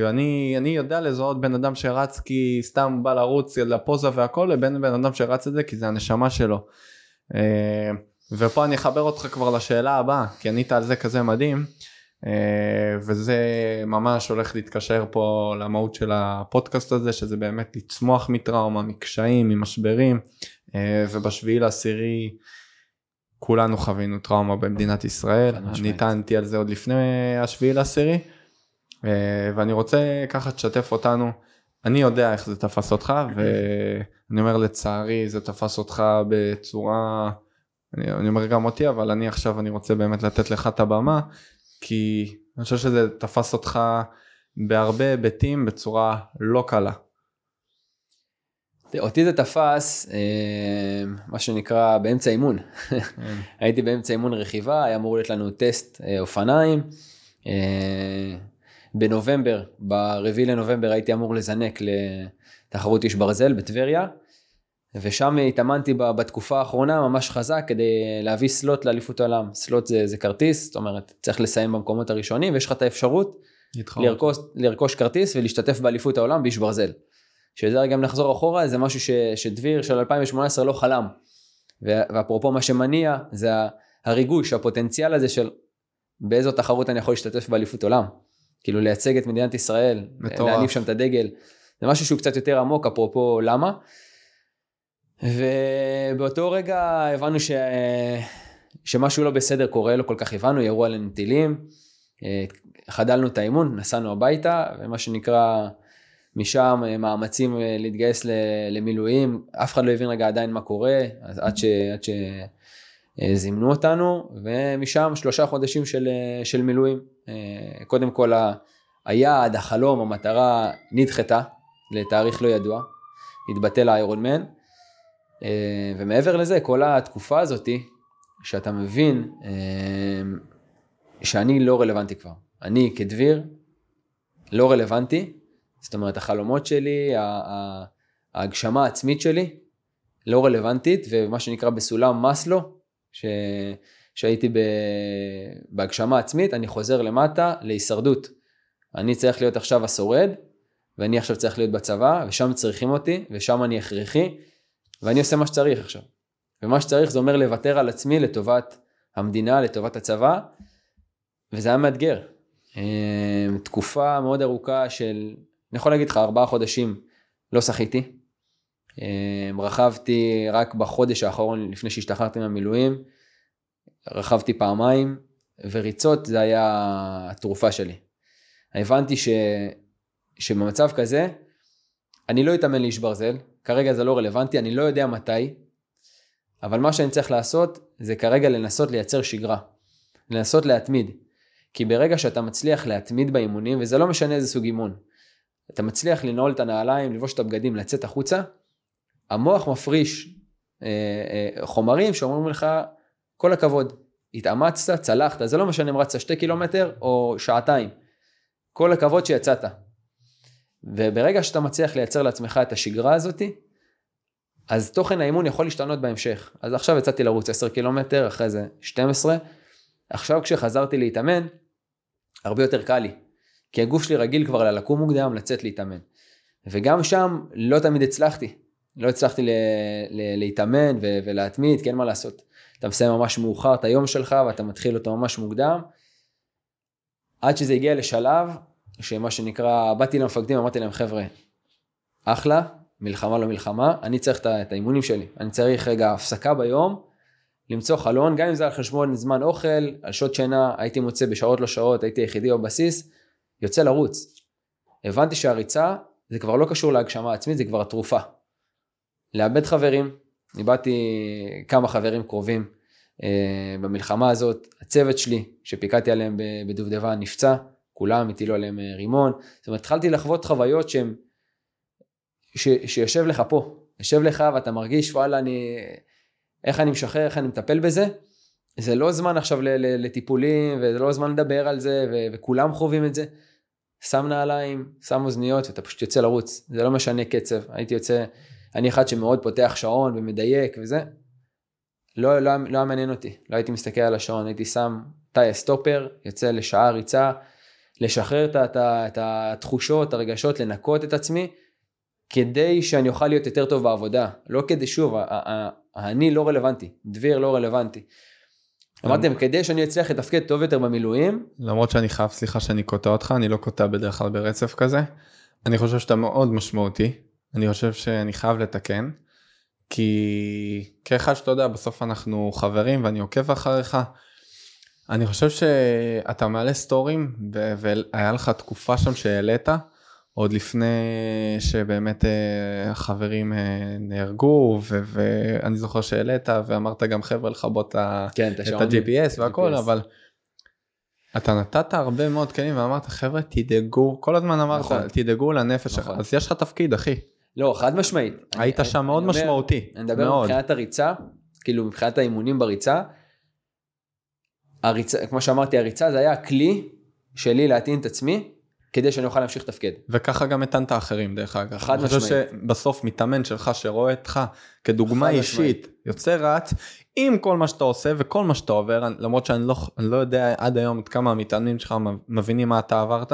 אני, אני יודע לזהות בן אדם שרץ כי סתם בא לרוץ לפוזה והכל, לבין בן אדם שרץ את זה כי זה הנשמה שלו. אה, ופה אני אחבר אותך כבר לשאלה הבאה, כי ענית על זה כזה מדהים. אה, וזה ממש הולך להתקשר פה למהות של הפודקאסט הזה שזה באמת לצמוח מטראומה מקשיים ממשברים אה, ובשביעי לעשירי כולנו חווינו טראומה במדינת ישראל אני טענתי על זה עוד לפני השביעי לעשירי ואני רוצה ככה תשתף אותנו אני יודע איך זה תפס אותך ואני אומר לצערי זה תפס אותך בצורה אני, אני אומר גם אותי אבל אני עכשיו אני רוצה באמת לתת לך את הבמה כי אני חושב שזה תפס אותך בהרבה היבטים בצורה לא קלה.
אותי זה תפס אה, מה שנקרא באמצע אימון. כן. (laughs) הייתי באמצע אימון רכיבה, היה אמור להיות לנו טסט אה, אופניים. בנובמבר, ברביעי לנובמבר הייתי אמור לזנק לתחרות איש ברזל בטבריה. ושם התאמנתי בתקופה האחרונה ממש חזק כדי להביא סלוט לאליפות העולם. סלוט זה, זה כרטיס, זאת אומרת צריך לסיים במקומות הראשונים ויש לך את האפשרות לרכוש, לרכוש כרטיס ולהשתתף באליפות העולם באיש ברזל. שזה גם נחזור אחורה זה משהו ש, שדביר של 2018 לא חלם. ואפרופו מה שמניע זה הריגוש הפוטנציאל הזה של באיזו תחרות אני יכול להשתתף באליפות עולם. כאילו לייצג את מדינת ישראל, להניף שם את הדגל. זה משהו שהוא קצת יותר עמוק אפרופו למה. ובאותו רגע הבנו ש... שמשהו לא בסדר קורה, לא כל כך הבנו, ירו עלינו טילים, אה, חדלנו את האימון, נסענו הביתה, ומה שנקרא משם אה, מאמצים אה, להתגייס למילואים, אף אחד לא הבין רגע עדיין מה קורה, אז עד, ש... עד אה, זימנו אותנו, ומשם שלושה חודשים של, אה, של מילואים. אה, קודם כל היעד, החלום, המטרה נדחתה לתאריך לא ידוע, התבטל האיירון מן, ומעבר לזה, כל התקופה הזאתי, שאתה מבין שאני לא רלוונטי כבר. אני כדביר לא רלוונטי, זאת אומרת החלומות שלי, ההגשמה העצמית שלי לא רלוונטית, ומה שנקרא בסולם מאסלו, ש... שהייתי ב... בהגשמה עצמית, אני חוזר למטה להישרדות. אני צריך להיות עכשיו השורד, ואני עכשיו צריך להיות בצבא, ושם צריכים אותי, ושם אני הכרחי, ואני עושה מה שצריך עכשיו. ומה שצריך זה אומר לוותר על עצמי לטובת המדינה, לטובת הצבא, וזה היה מאתגר. אמ, תקופה מאוד ארוכה של, אני יכול להגיד לך, ארבעה חודשים לא שחיתי. אמ, רכבתי רק בחודש האחרון לפני שהשתחררתי מהמילואים, רכבתי פעמיים, וריצות זה היה התרופה שלי. הבנתי ש... שבמצב כזה, אני לא אתאמן לאיש ברזל, כרגע זה לא רלוונטי, אני לא יודע מתי, אבל מה שאני צריך לעשות זה כרגע לנסות לייצר שגרה, לנסות להתמיד. כי ברגע שאתה מצליח להתמיד באימונים, וזה לא משנה איזה סוג אימון, אתה מצליח לנעול את הנעליים, לבוש את הבגדים, לצאת החוצה, המוח מפריש אה, אה, חומרים שאומרים לך, כל הכבוד, התאמצת, צלחת, זה לא משנה אם רצת שתי קילומטר או שעתיים, כל הכבוד שיצאת. וברגע שאתה מצליח לייצר לעצמך את השגרה הזאתי, אז תוכן האימון יכול להשתנות בהמשך. אז עכשיו יצאתי לרוץ 10 קילומטר, אחרי זה 12, עכשיו כשחזרתי להתאמן, הרבה יותר קל לי. כי הגוף שלי רגיל כבר ללקום מוקדם, לצאת להתאמן. וגם שם לא תמיד הצלחתי. לא הצלחתי ל- ל- להתאמן ו- ולהתמיד, כי אין מה לעשות. אתה מסיים ממש מאוחר את היום שלך ואתה מתחיל אותו ממש מוקדם. עד שזה הגיע לשלב שמה שנקרא, באתי למפקדים, אמרתי להם חבר'ה, אחלה, מלחמה לא מלחמה, אני צריך את האימונים שלי, אני צריך רגע הפסקה ביום, למצוא חלון, גם אם זה על חשבון זמן אוכל, על שעות שינה, הייתי מוצא בשעות לא שעות, הייתי היחידי בבסיס, יוצא לרוץ. הבנתי שהריצה זה כבר לא קשור להגשמה עצמית, זה כבר התרופה. לאבד חברים, איבדתי כמה חברים קרובים אה, במלחמה הזאת, הצוות שלי שפיקדתי עליהם בדובדבן נפצע, כולם הטילו עליהם אה, רימון, זאת אומרת התחלתי לחוות חוויות שהם, ש, שיושב לך פה, יושב לך ואתה מרגיש וואלה אני, איך אני משחרר, איך אני מטפל בזה, זה לא זמן עכשיו לטיפולים וזה לא זמן לדבר על זה ו, וכולם חווים את זה. שם נעליים, שם אוזניות ואתה פשוט יוצא לרוץ, זה לא משנה קצב, הייתי יוצא, אני אחד שמאוד פותח שעון ומדייק וזה, לא, לא, לא היה מעניין אותי, לא הייתי מסתכל על השעון, הייתי שם תאי סטופר, יוצא לשעה ריצה, לשחרר את, את, את התחושות, הרגשות, לנקות את עצמי, כדי שאני אוכל להיות יותר טוב בעבודה, לא כדי, שוב, האני לא רלוונטי, דביר לא רלוונטי. אמרתם, כדי שאני אצליח לתפקד טוב יותר במילואים.
למרות שאני חייב, סליחה שאני קוטע אותך, אני לא קוטע בדרך כלל ברצף כזה. אני חושב שאתה מאוד משמעותי, אני חושב שאני חייב לתקן, כי כאחד שאתה יודע, בסוף אנחנו חברים ואני עוקב אחריך. אני חושב שאתה מעלה סטורים והיה לך תקופה שם שהעלית עוד לפני שבאמת אה, החברים אה, נהרגו ואני זוכר שהעלית ואמרת גם חבר'ה לכבות
כן,
את ה-GPS והכל אבל אתה נתת הרבה מאוד כלים ואמרת חבר'ה תדאגו כל הזמן אמרת נכון. תדאגו לנפש נכון. אז יש לך תפקיד אחי.
לא חד משמעית.
היית אני, שם אני מאוד אני משמעותי.
אני מדבר מאוד. מבחינת הריצה כאילו מבחינת האימונים בריצה. הריצה כמו שאמרתי הריצה זה היה הכלי שלי להטעין את עצמי כדי שאני אוכל להמשיך לתפקד.
וככה גם הטענת אחרים דרך אגב. חד משמעית. אני חושב שבסוף מתאמן שלך שרואה אותך כדוגמה אישית משמעית. יוצא רץ עם כל מה שאתה עושה וכל מה שאתה עובר למרות שאני לא, לא יודע עד היום עד כמה המתאמנים שלך מבינים מה אתה עברת.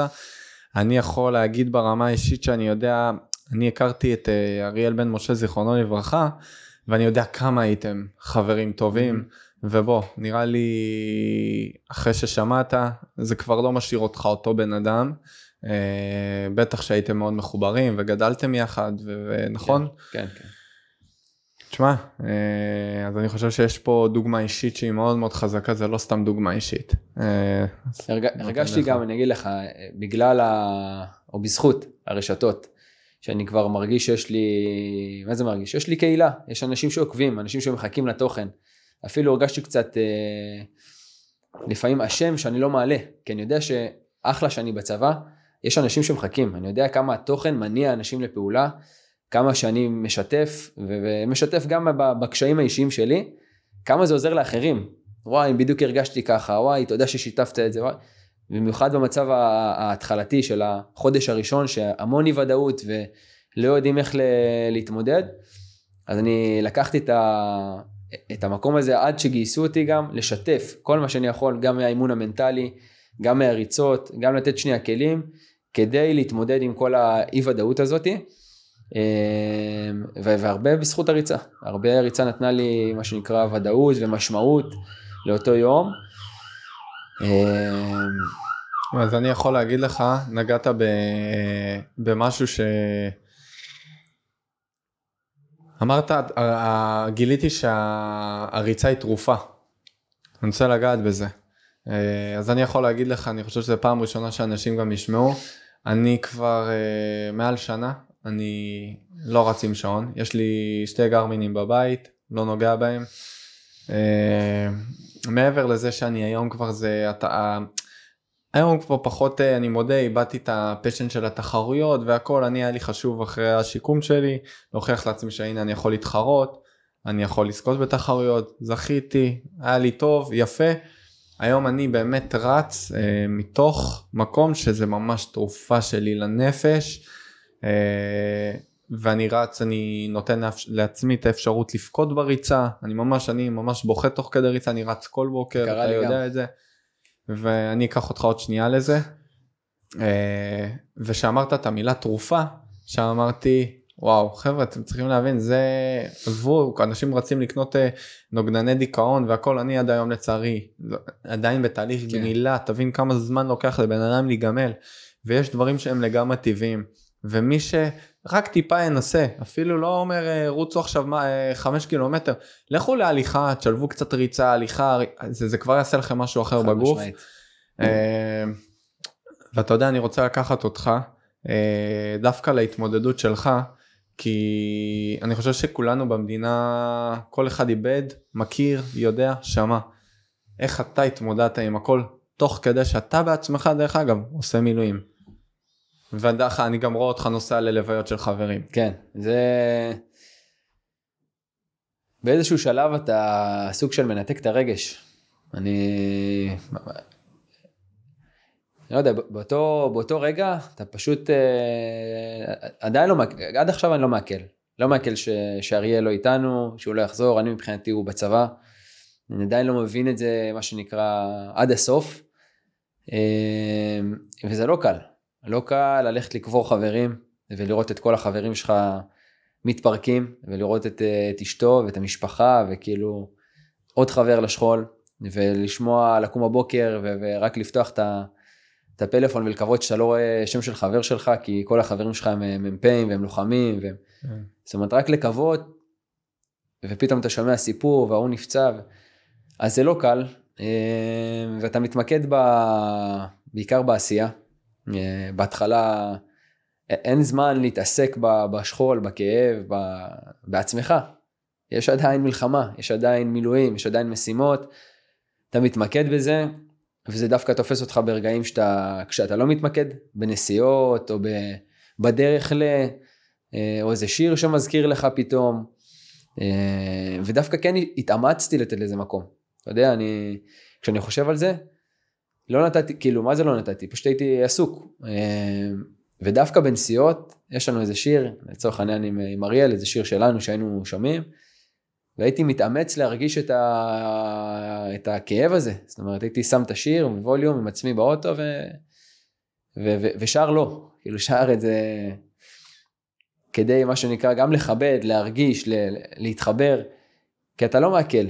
אני יכול להגיד ברמה האישית שאני יודע אני הכרתי את אה, אריאל בן משה זיכרונו לברכה ואני יודע כמה הייתם חברים טובים. Mm-hmm. ובוא, נראה לי אחרי ששמעת, זה כבר לא משאיר אותך אותו בן אדם. אה, בטח שהייתם מאוד מחוברים וגדלתם יחד, ונכון?
כן, כן.
תשמע, אה, אז אני חושב שיש פה דוגמה אישית שהיא מאוד מאוד חזקה, זה לא סתם דוגמה אישית.
הרגשתי גם, אני אגיד לך, בגלל. או בזכות הרשתות, שאני כבר מרגיש שיש לי, מה זה מרגיש? יש לי קהילה, יש אנשים שעוקבים, אנשים שמחכים לתוכן. אפילו הרגשתי קצת אה, לפעמים אשם שאני לא מעלה, כי אני יודע שאחלה שאני בצבא, יש אנשים שמחכים, אני יודע כמה התוכן מניע אנשים לפעולה, כמה שאני משתף, ומשתף גם בקשיים האישיים שלי, כמה זה עוזר לאחרים. וואי, בדיוק הרגשתי ככה, וואי, תודה ששיתפת את זה, וואי. במיוחד במצב ההתחלתי של החודש הראשון, שהמון אי ודאות ולא יודעים איך להתמודד, אז אני לקחתי את, ה... את המקום הזה עד שגייסו אותי גם לשתף כל מה שאני יכול, גם מהאימון המנטלי, גם מהריצות, גם לתת שנייה כלים, כדי להתמודד עם כל האי ודאות הזאתי. אמ, והרבה בזכות הריצה, הרבה הריצה נתנה לי מה שנקרא ודאות ומשמעות לאותו יום.
אמ, אז אני יכול להגיד לך, נגעת ב... במשהו ש... אמרת, גיליתי שהריצה היא תרופה. אני רוצה לגעת בזה. אה, אז אני יכול להגיד לך, אני חושב שזו פעם ראשונה שאנשים גם ישמעו. אני כבר uh, מעל שנה, אני לא רץ עם שעון. יש לי שתי גרמינים בבית, לא נוגע בהם. מעבר לזה שאני היום כבר זה, אתה, היום כבר פחות, אני מודה, איבדתי את הפשן של התחרויות והכל, אני היה לי חשוב אחרי השיקום שלי, להוכיח לעצמי שהנה אני יכול להתחרות, אני יכול לזכות בתחרויות, זכיתי, היה לי טוב, יפה. היום אני באמת רץ אה, מתוך מקום שזה ממש תרופה שלי לנפש אה, ואני רץ אני נותן לעצמי את האפשרות לבכות בריצה. אני ממש אני ממש בוכה תוך כדי ריצה אני רץ כל בוקר אתה יודע גם. את זה. ואני אקח אותך עוד שנייה לזה. אה, ושאמרת את המילה תרופה שאמרתי וואו חבר'ה אתם צריכים להבין זה עזבו אנשים רצים לקנות אה, נוגדני דיכאון והכל אני עד היום לצערי לא, עדיין בתהליך כן. גמילה תבין כמה זמן לוקח לבן אדם להיגמל. ויש דברים שהם לגמרי טבעיים. ומי שרק טיפה ינסה אפילו לא אומר אה, רוצו עכשיו מה, אה, חמש קילומטר לכו להליכה תשלבו קצת ריצה הליכה זה, זה כבר יעשה לכם משהו אחר בגוף. ואתה יודע אני רוצה לקחת אותך דווקא להתמודדות שלך. כי אני חושב שכולנו במדינה, כל אחד איבד, מכיר, יודע, שמע. איך אתה התמודדת עם הכל, תוך כדי שאתה בעצמך, דרך אגב, עושה מילואים. ודרך אני גם רואה אותך נוסע ללוויות של חברים.
כן, זה... באיזשהו שלב אתה סוג של מנתק את הרגש. אני... לא יודע, באותו, באותו רגע אתה פשוט אה, עדיין לא, עד עכשיו אני לא מעכל. לא מעכל שאריאל לא איתנו, שהוא לא יחזור, אני מבחינתי הוא בצבא. אני עדיין לא מבין את זה, מה שנקרא, עד הסוף. אה, וזה לא קל. לא קל ללכת לקבור חברים ולראות את כל החברים שלך מתפרקים, ולראות את, אה, את אשתו ואת המשפחה, וכאילו עוד חבר לשכול, ולשמוע, לקום בבוקר ורק לפתוח את ה... את הפלאפון ולקוות שאתה לא רואה שם של חבר שלך, כי כל החברים שלך הם מ"פים והם לוחמים, והם... Mm. זאת אומרת, רק לקוות, ופתאום אתה שומע סיפור וההוא נפצע, ו... אז זה לא קל, אה, ואתה מתמקד ב... בעיקר בעשייה. אה, בהתחלה אין זמן להתעסק בשכול, בכאב. בעצמך. יש עדיין מלחמה, יש עדיין מילואים, יש עדיין משימות, אתה מתמקד בזה, וזה דווקא תופס אותך ברגעים שאתה, כשאתה לא מתמקד, בנסיעות או בדרך ל... אה, או איזה שיר שמזכיר לך פתאום. אה, ודווקא כן התאמצתי לתת לזה מקום. אתה יודע, אני, כשאני חושב על זה, לא נתתי, כאילו, מה זה לא נתתי? פשוט הייתי עסוק. אה, ודווקא בנסיעות, יש לנו איזה שיר, לצורך העניין עם, עם אריאל, איזה שיר שלנו שהיינו שומעים, והייתי מתאמץ להרגיש את, ה... את הכאב הזה. זאת אומרת, הייתי שם את השיר בווליום עם עצמי באוטו ו... ו... ו... ושר לא. כאילו שר את זה כדי, מה שנקרא, גם לכבד, להרגיש, ל... להתחבר, כי אתה לא מעכל.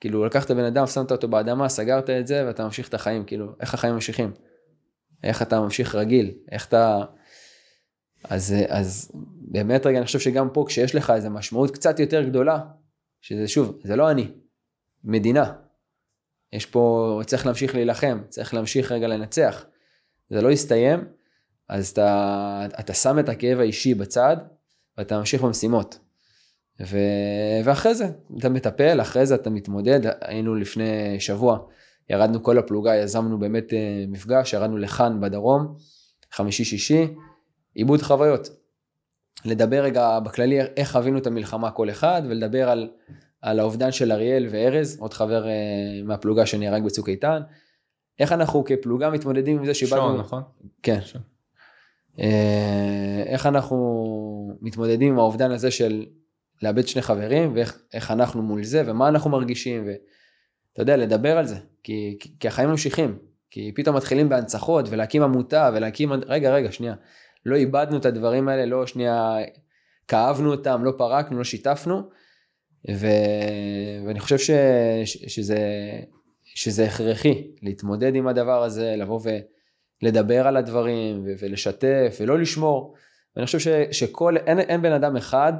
כאילו, לקחת בן אדם, שמת אותו באדמה, סגרת את זה, ואתה ממשיך את החיים, כאילו, איך החיים ממשיכים? איך אתה ממשיך רגיל? איך אתה... אז, אז באמת רגע, אני חושב שגם פה, כשיש לך איזו משמעות קצת יותר גדולה, שזה שוב, זה לא אני, מדינה. יש פה, צריך להמשיך להילחם, צריך להמשיך רגע לנצח. זה לא יסתיים, אז אתה, אתה שם את הכאב האישי בצד, ואתה ממשיך במשימות. ו... ואחרי זה אתה מטפל, אחרי זה אתה מתמודד, היינו לפני שבוע, ירדנו כל הפלוגה, יזמנו באמת אה, מפגש, ירדנו לכאן בדרום, חמישי-שישי, עיבוד חוויות. לדבר רגע בכללי איך חווינו את המלחמה כל אחד, ולדבר על, על האובדן של אריאל וארז, עוד חבר אה, מהפלוגה שנהרג בצוק איתן, איך אנחנו כפלוגה מתמודדים עם זה שאיבדנו...
שון, נכון?
כן.
שון.
אה, איך אנחנו מתמודדים עם האובדן הזה של לאבד שני חברים, ואיך אנחנו מול זה, ומה אנחנו מרגישים, ואתה יודע, לדבר על זה, כי, כי, כי החיים ממשיכים, כי פתאום מתחילים בהנצחות, ולהקים עמותה, ולהקים, רגע, רגע, שנייה, לא איבדנו את הדברים האלה, לא שנייה, כאבנו אותם, לא פרקנו, לא שיתפנו, ו, ואני חושב ש, ש, שזה, שזה הכרחי להתמודד עם הדבר הזה, לבוא ולדבר על הדברים, ו, ולשתף, ולא לשמור. ואני חושב ש, שכל, אין, אין בן אדם אחד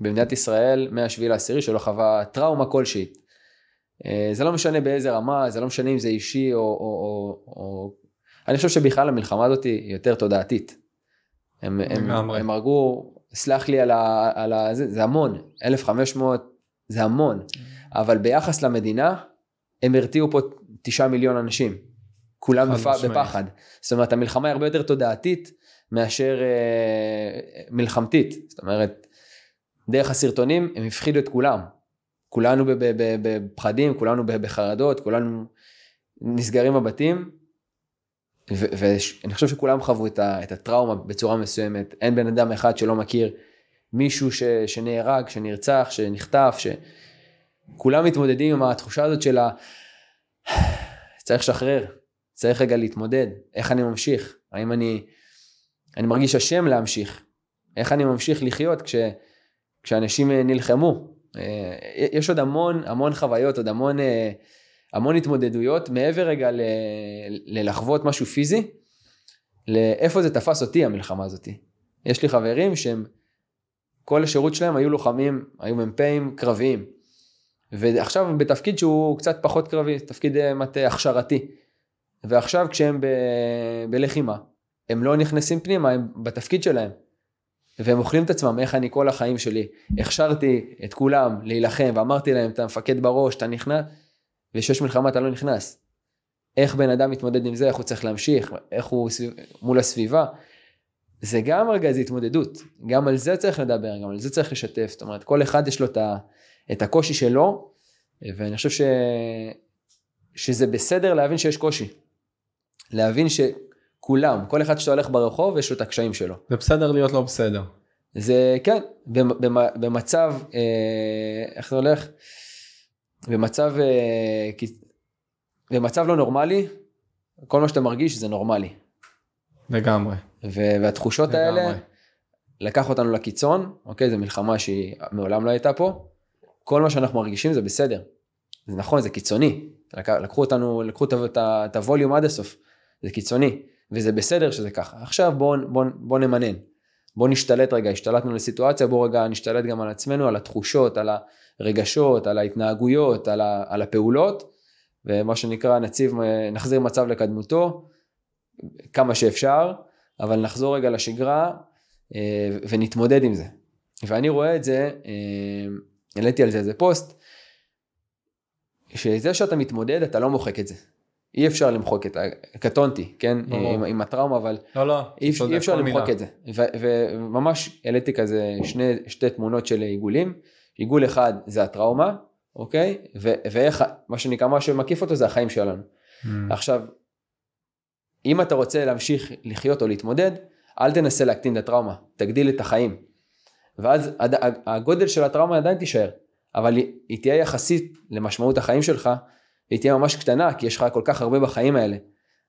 במדינת ישראל מהשביעי לעשירי שלא חווה טראומה כלשהי. אה, זה לא משנה באיזה רמה, זה לא משנה אם זה אישי או... או, או, או... אני חושב שבכלל המלחמה הזאת היא יותר תודעתית. הם, הם, הם הרגו, סלח לי על ה... על ה זה, זה המון, 1,500 זה המון, אבל ביחס למדינה, הם הרתיעו פה תשעה מיליון אנשים. כולם בפ... בפחד. זאת אומרת, המלחמה היא הרבה יותר תודעתית מאשר אה, מלחמתית. זאת אומרת, דרך הסרטונים הם הפחידו את כולם. כולנו בפחדים, כולנו בחרדות, כולנו נסגרים בבתים. ואני חושב שכולם חוו את, את הטראומה בצורה מסוימת. אין בן אדם אחד שלא מכיר מישהו ש, שנהרג, שנרצח, שנחטף, שכולם מתמודדים עם התחושה הזאת של ה... צריך לשחרר, צריך רגע להתמודד, איך אני ממשיך, האם אני, אני מרגיש אשם להמשיך, איך אני ממשיך לחיות כש... כשאנשים אה, נלחמו. אה, יש עוד המון המון חוויות, עוד המון, אה, המון התמודדויות, מעבר רגע ל, ללחוות משהו פיזי, לאיפה זה תפס אותי המלחמה הזאת. יש לי חברים שהם, כל השירות שלהם היו לוחמים, היו מ"פים קרביים. ועכשיו הם בתפקיד שהוא קצת פחות קרבי, תפקיד מטה הכשרתי. ועכשיו כשהם ב, בלחימה, הם לא נכנסים פנימה, הם בתפקיד שלהם. והם אוכלים את עצמם, איך אני כל החיים שלי הכשרתי את כולם להילחם ואמרתי להם, אתה מפקד בראש, אתה נכנס, וכשיש מלחמה אתה לא נכנס. איך בן אדם מתמודד עם זה, איך הוא צריך להמשיך, איך הוא סביב, מול הסביבה. זה גם רגע איזו התמודדות, גם על זה צריך לדבר, גם על זה צריך לשתף, זאת אומרת כל אחד יש לו את הקושי שלו, ואני חושב ש... שזה בסדר להבין שיש קושי. להבין ש... כולם, כל אחד שאתה הולך ברחוב יש לו את הקשיים שלו.
זה בסדר להיות לא בסדר.
זה כן, במצב, אה, איך זה הולך? במצב, אה, במצב לא נורמלי, כל מה שאתה מרגיש זה נורמלי.
לגמרי.
והתחושות לגמרי. האלה, לקח אותנו לקיצון, אוקיי, זו מלחמה שהיא מעולם לא הייתה פה, כל מה שאנחנו מרגישים זה בסדר. זה נכון, זה קיצוני. לקחו אותנו, לקחו את הווליום עד הסוף, זה קיצוני. וזה בסדר שזה ככה. עכשיו בואו בוא, בוא נמנן. בואו נשתלט רגע, השתלטנו לסיטואציה, בואו רגע נשתלט גם על עצמנו, על התחושות, על הרגשות, על ההתנהגויות, על, ה, על הפעולות, ומה שנקרא נציב, נחזיר מצב לקדמותו, כמה שאפשר, אבל נחזור רגע לשגרה אה, ונתמודד עם זה. ואני רואה את זה, אה, העליתי על זה איזה פוסט, שזה שאתה מתמודד אתה לא מוחק את זה. אי אפשר למחוק את ה... קטונתי, כן? לא, עם, עם הטראומה, אבל
לא, לא,
אי, אי אפשר למחוק מילה. את זה. ו, וממש העליתי כזה שני, שתי תמונות של עיגולים. עיגול אחד זה הטראומה, אוקיי? ו, ואיך, מה שנקרא, מה שמקיף אותו זה החיים שלנו. Mm. עכשיו, אם אתה רוצה להמשיך לחיות או להתמודד, אל תנסה להקטין את הטראומה, תגדיל את החיים. ואז הגודל של הטראומה עדיין תישאר, אבל היא תהיה יחסית למשמעות החיים שלך, היא תהיה ממש קטנה, כי יש לך כל כך הרבה בחיים האלה.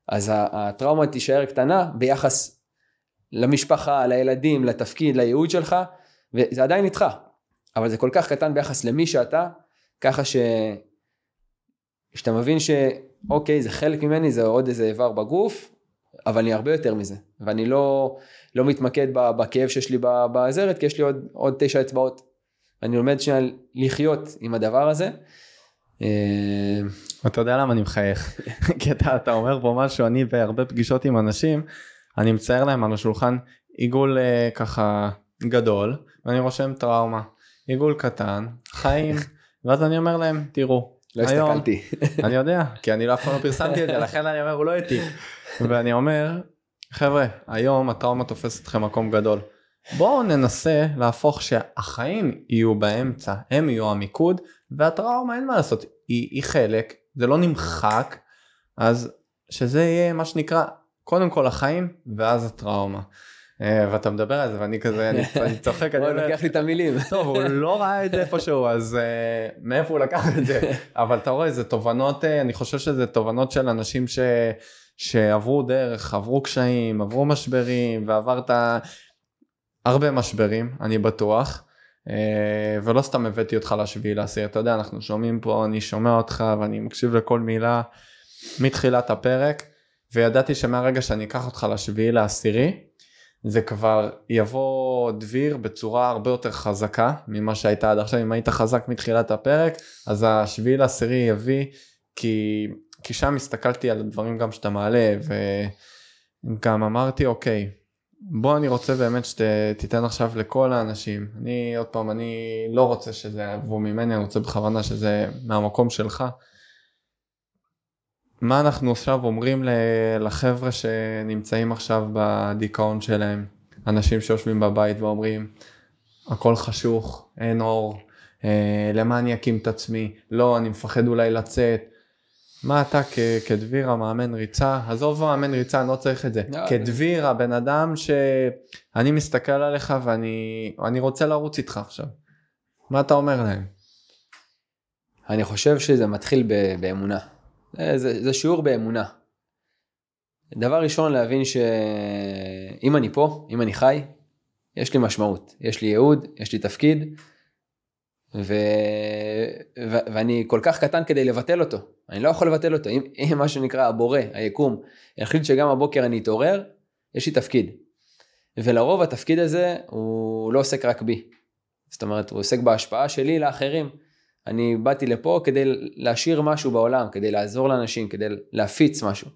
אז הטראומה תישאר קטנה ביחס למשפחה, לילדים, לתפקיד, לייעוד שלך, וזה עדיין איתך. אבל זה כל כך קטן ביחס למי שאתה, ככה ש... שאתה מבין שאוקיי, זה חלק ממני, זה עוד איזה איבר בגוף, אבל אני הרבה יותר מזה. ואני לא, לא מתמקד בכאב שיש לי בזרת, כי יש לי עוד, עוד תשע אצבעות. אני לומד שנייה לחיות עם הדבר הזה.
אה, אתה יודע למה אני מחייך (laughs) כי אתה, אתה אומר פה משהו אני בהרבה פגישות עם אנשים אני מצייר להם על השולחן עיגול uh, ככה גדול ואני רושם טראומה עיגול קטן, חיים, (laughs) ואז אני אומר להם, תראו,
לא
היום,
הסתכלתי. (laughs)
אני יודע, כי אני לא אף פעם לא פרסמתי את זה, לכן אני אומר, הוא לא איתי. ואני אומר, חבר'ה, היום הטראומה תופסת אתכם מקום גדול. בואו ננסה להפוך שהחיים יהיו באמצע, הם יהיו המיקוד, והטראומה אין מה לעשות, היא, היא חלק, זה לא נמחק, אז שזה יהיה מה שנקרא, קודם כל החיים, ואז הטראומה. אה, ואתה מדבר על זה ואני כזה, אני, (laughs) צוחק, אני אומר,
לוקח לי את המילים. (laughs)
טוב, הוא לא ראה את זה איפשהו, אז uh, מאיפה הוא לקח את זה? (laughs) אבל אתה רואה, זה תובנות, uh, אני חושב שזה תובנות של אנשים ש, שעברו דרך, עברו קשיים, עברו משברים, ועברת הרבה משברים, אני בטוח. Uh, ולא סתם הבאתי אותך לשביעי לעשיר, אתה יודע, אנחנו שומעים פה, אני שומע אותך ואני מקשיב לכל מילה מתחילת הפרק, וידעתי שמהרגע שאני אקח אותך לשביעי לעשירי, זה כבר יבוא דביר בצורה הרבה יותר חזקה ממה שהייתה עד עכשיו אם היית חזק מתחילת הפרק אז השביעי לעשירי יביא כי, כי שם הסתכלתי על הדברים גם שאתה מעלה וגם אמרתי אוקיי בוא אני רוצה באמת שתיתן עכשיו לכל האנשים. אני עוד פעם אני לא רוצה שזה יבוא ממני אני רוצה בכוונה שזה מהמקום שלך. מה אנחנו עכשיו אומרים לחבר'ה שנמצאים עכשיו בדיכאון שלהם, אנשים שיושבים בבית ואומרים הכל חשוך, אין אור, אה, למה אני אקים את עצמי, לא, אני מפחד אולי לצאת. מה אתה כ- כדביר המאמן ריצה, עזוב מאמן ריצה, אני לא צריך את זה,
לא,
כדביר הבן אדם שאני מסתכל עליך ואני רוצה לרוץ איתך עכשיו. מה אתה אומר להם?
אני חושב שזה מתחיל ב- באמונה. זה, זה, זה שיעור באמונה. דבר ראשון להבין שאם אני פה, אם אני חי, יש לי משמעות, יש לי ייעוד, יש לי תפקיד, ו... ו... ואני כל כך קטן כדי לבטל אותו, אני לא יכול לבטל אותו, אם, אם מה שנקרא הבורא, היקום, יחליט שגם הבוקר אני אתעורר, יש לי תפקיד. ולרוב התפקיד הזה הוא לא עוסק רק בי, זאת אומרת הוא עוסק בהשפעה שלי לאחרים. אני באתי לפה כדי להשאיר משהו בעולם, כדי לעזור לאנשים, כדי להפיץ משהו.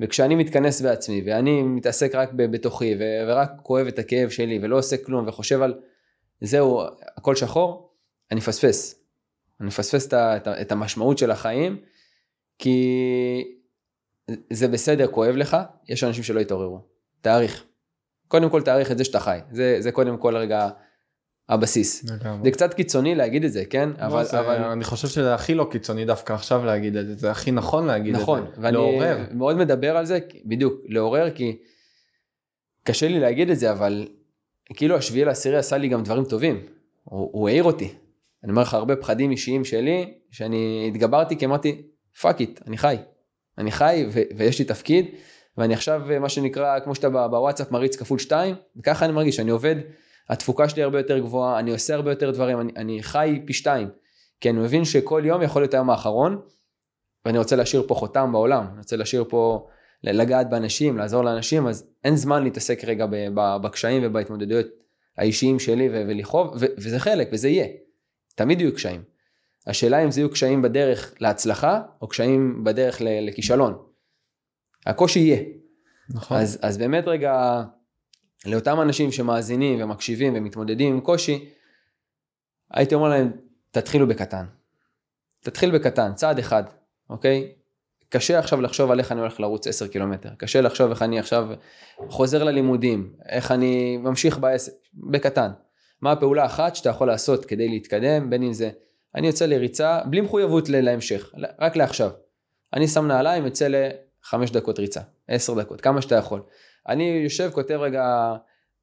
וכשאני מתכנס בעצמי ואני מתעסק רק בתוכי ורק כואב את הכאב שלי ולא עושה כלום וחושב על זהו הכל שחור, אני מפספס. אני מפספס את המשמעות של החיים כי זה בסדר כואב לך, יש אנשים שלא יתעוררו. תעריך. קודם כל תעריך את זה שאתה חי. זה, זה קודם כל רגע הבסיס. לגמרי. זה קצת קיצוני להגיד את זה, כן?
לא, אבל, זה, אבל... אני חושב שזה הכי לא קיצוני דווקא עכשיו להגיד את זה, זה הכי נכון להגיד
נכון,
את זה.
נכון, ואני לעורר. מאוד מדבר על זה, בדיוק, לעורר, כי קשה לי להגיד את זה, אבל כאילו השביעי לעשירי עשה לי גם דברים טובים. הוא, הוא העיר אותי. אני אומר לך הרבה פחדים אישיים שלי, שאני התגברתי כי אמרתי, fuck it, אני חי. אני חי ו- ויש לי תפקיד, ואני עכשיו, מה שנקרא, כמו שאתה בוואטסאפ מריץ כפול שתיים, וככה אני מרגיש, אני עובד. התפוקה שלי הרבה יותר גבוהה, אני עושה הרבה יותר דברים, אני, אני חי פי שתיים. כי אני מבין שכל יום יכול להיות היום האחרון, ואני רוצה להשאיר פה חותם בעולם, אני רוצה להשאיר פה, לגעת באנשים, לעזור לאנשים, אז אין זמן להתעסק רגע בקשיים ובהתמודדויות האישיים שלי ולכאוב, וזה חלק, וזה יהיה. תמיד יהיו קשיים. השאלה אם זה יהיו קשיים בדרך להצלחה, או קשיים בדרך לכישלון. הקושי יהיה. נכון. אז, אז באמת רגע, לאותם אנשים שמאזינים ומקשיבים ומתמודדים עם קושי, הייתי אומר להם, תתחילו בקטן. תתחיל בקטן, צעד אחד, אוקיי? קשה עכשיו לחשוב על איך אני הולך לרוץ 10 קילומטר, קשה לחשוב איך אני עכשיו חוזר ללימודים, איך אני ממשיך בעסק, בקטן. מה הפעולה אחת שאתה יכול לעשות כדי להתקדם, בין אם זה, אני יוצא לריצה בלי מחויבות להמשך, רק לעכשיו. אני שם נעליים, יוצא לחמש דקות ריצה, עשר דקות, כמה שאתה יכול. אני יושב, כותב רגע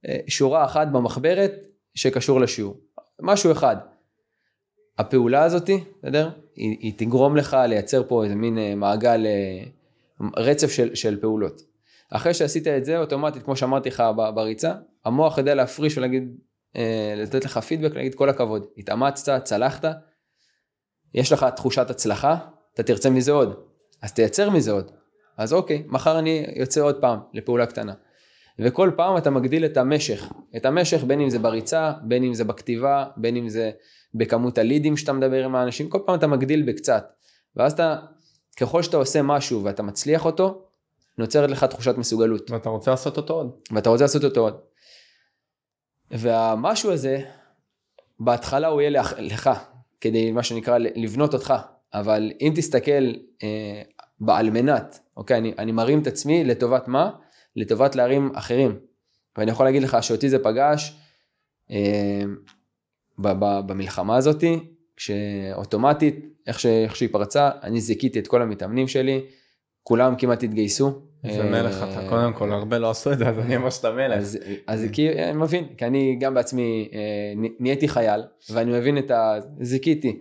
אה, שורה אחת במחברת שקשור לשיעור. משהו אחד. הפעולה הזאתי, בסדר? היא, היא תגרום לך לייצר פה איזה מין אה, מעגל, אה, רצף של, של פעולות. אחרי שעשית את זה, אוטומטית, כמו שאמרתי לך בריצה, המוח יודע להפריש ולהגיד, לתת לך פידבק, להגיד כל הכבוד, התאמצת, צלחת, יש לך תחושת הצלחה, אתה תרצה מזה עוד, אז תייצר מזה עוד. אז אוקיי, מחר אני יוצא עוד פעם לפעולה קטנה. וכל פעם אתה מגדיל את המשך, את המשך בין אם זה בריצה, בין אם זה בכתיבה, בין אם זה בכמות הלידים שאתה מדבר עם האנשים, כל פעם אתה מגדיל בקצת. ואז אתה, ככל שאתה עושה משהו ואתה מצליח אותו, נוצרת לך תחושת מסוגלות.
ואתה רוצה לעשות אותו עוד.
ואתה רוצה לעשות אותו עוד. והמשהו הזה, בהתחלה הוא יהיה לך, לך, כדי מה שנקרא לבנות אותך, אבל אם תסתכל אה, בעל מנת, אוקיי, אני, אני מרים את עצמי לטובת מה? לטובת להרים אחרים. ואני יכול להגיד לך שאותי זה פגש אה, ב, ב, במלחמה הזאתי, כשאוטומטית, איך, ש, איך שהיא פרצה, אני זיכיתי את כל המתאמנים שלי, כולם כמעט התגייסו.
איזה מלך אתה, אה, קודם כל, הרבה לא עשו את זה, אז אני ממש את המלך.
אז, כי אני מבין, כי אני גם בעצמי אה, נהייתי חייל, ואני מבין את ה... זיכיתי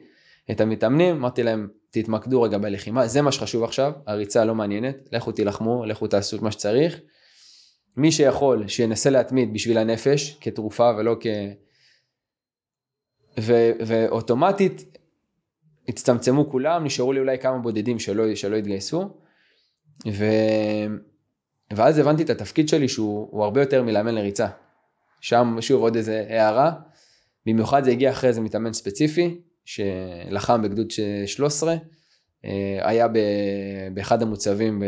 את המתאמנים, אמרתי להם, תתמקדו רגע בלחימה, זה מה שחשוב עכשיו, הריצה לא מעניינת, לכו תילחמו, לכו תעשו את מה שצריך. מי שיכול, שינסה להתמיד בשביל הנפש, כתרופה ולא כ... ו, ואוטומטית הצטמצמו כולם, נשארו לי אולי כמה בודדים שלא, שלא התגייסו. ו... ואז הבנתי את התפקיד שלי שהוא הרבה יותר מלאמן לריצה. שם שוב עוד איזה הערה, במיוחד זה הגיע אחרי איזה מתאמן ספציפי, שלחם בגדוד 13, אה, היה באחד המוצבים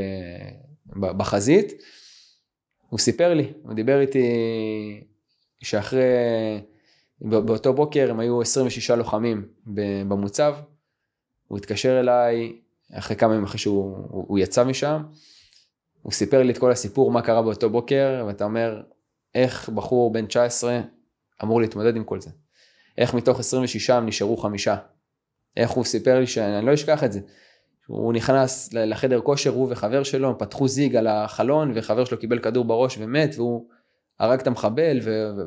בחזית, הוא סיפר לי, הוא דיבר איתי שאחרי, באותו בוקר הם היו 26 לוחמים במוצב, הוא התקשר אליי אחרי כמה ימים אחרי שהוא הוא, הוא יצא משם, הוא סיפר לי את כל הסיפור, מה קרה באותו בוקר, ואתה אומר, איך בחור בן 19 אמור להתמודד עם כל זה? איך מתוך 26 נשארו חמישה? איך הוא סיפר לי שאני לא אשכח את זה. הוא נכנס לחדר כושר, הוא וחבר שלו, פתחו זיג על החלון, וחבר שלו קיבל כדור בראש ומת, והוא הרג את המחבל,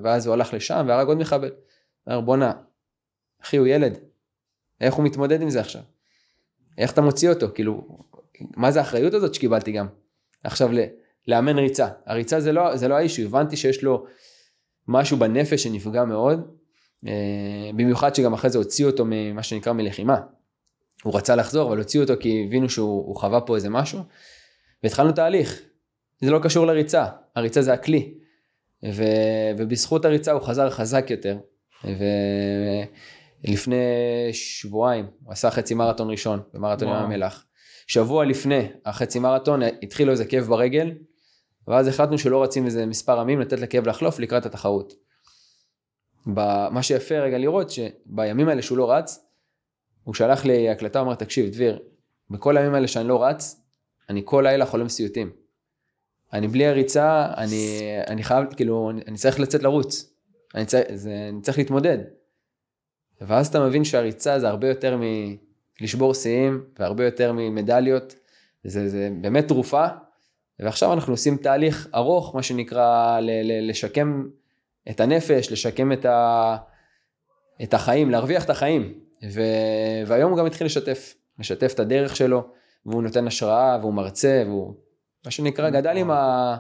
ואז הוא הלך לשם והרג עוד מחבל. הוא אומר, בואנה, אחי, הוא ילד, איך הוא מתמודד עם זה עכשיו? איך אתה מוציא אותו? כאילו, מה זה האחריות הזאת שקיבלתי גם? עכשיו, לאמן ריצה. הריצה זה לא, זה לא האישו, הבנתי שיש לו משהו בנפש שנפגע מאוד, אה, במיוחד שגם אחרי זה הוציאו אותו ממה שנקרא מלחימה. הוא רצה לחזור, אבל הוציאו אותו כי הבינו שהוא חווה פה איזה משהו, והתחלנו תהליך. זה לא קשור לריצה, הריצה זה הכלי. ו, ובזכות הריצה הוא חזר חזק יותר. ו... לפני שבועיים, הוא עשה חצי מרתון ראשון במרתון ים המלח. שבוע לפני החצי מרתון התחיל לו איזה כאב ברגל, ואז החלטנו שלא רצים איזה מספר ימים לתת לכאב לחלוף לקראת התחרות. מה שיפה רגע לראות שבימים האלה שהוא לא רץ, הוא שלח לי הקלטה, אמר תקשיב דביר, בכל הימים האלה שאני לא רץ, אני כל לילה חולם סיוטים. אני בלי הריצה, אני, אני חייב, כאילו, אני צריך לצאת לרוץ. אני צריך, זה, אני צריך להתמודד. ואז אתה מבין שהריצה זה הרבה יותר מלשבור שיאים והרבה יותר ממדליות, זה, זה באמת תרופה, ועכשיו אנחנו עושים תהליך ארוך, מה שנקרא ל- ל- לשקם את הנפש, לשקם את, ה- את החיים, להרוויח את החיים, ו- והיום הוא גם התחיל לשתף, לשתף את הדרך שלו, והוא נותן השראה, והוא מרצה, והוא מה שנקרא גדל עם ה...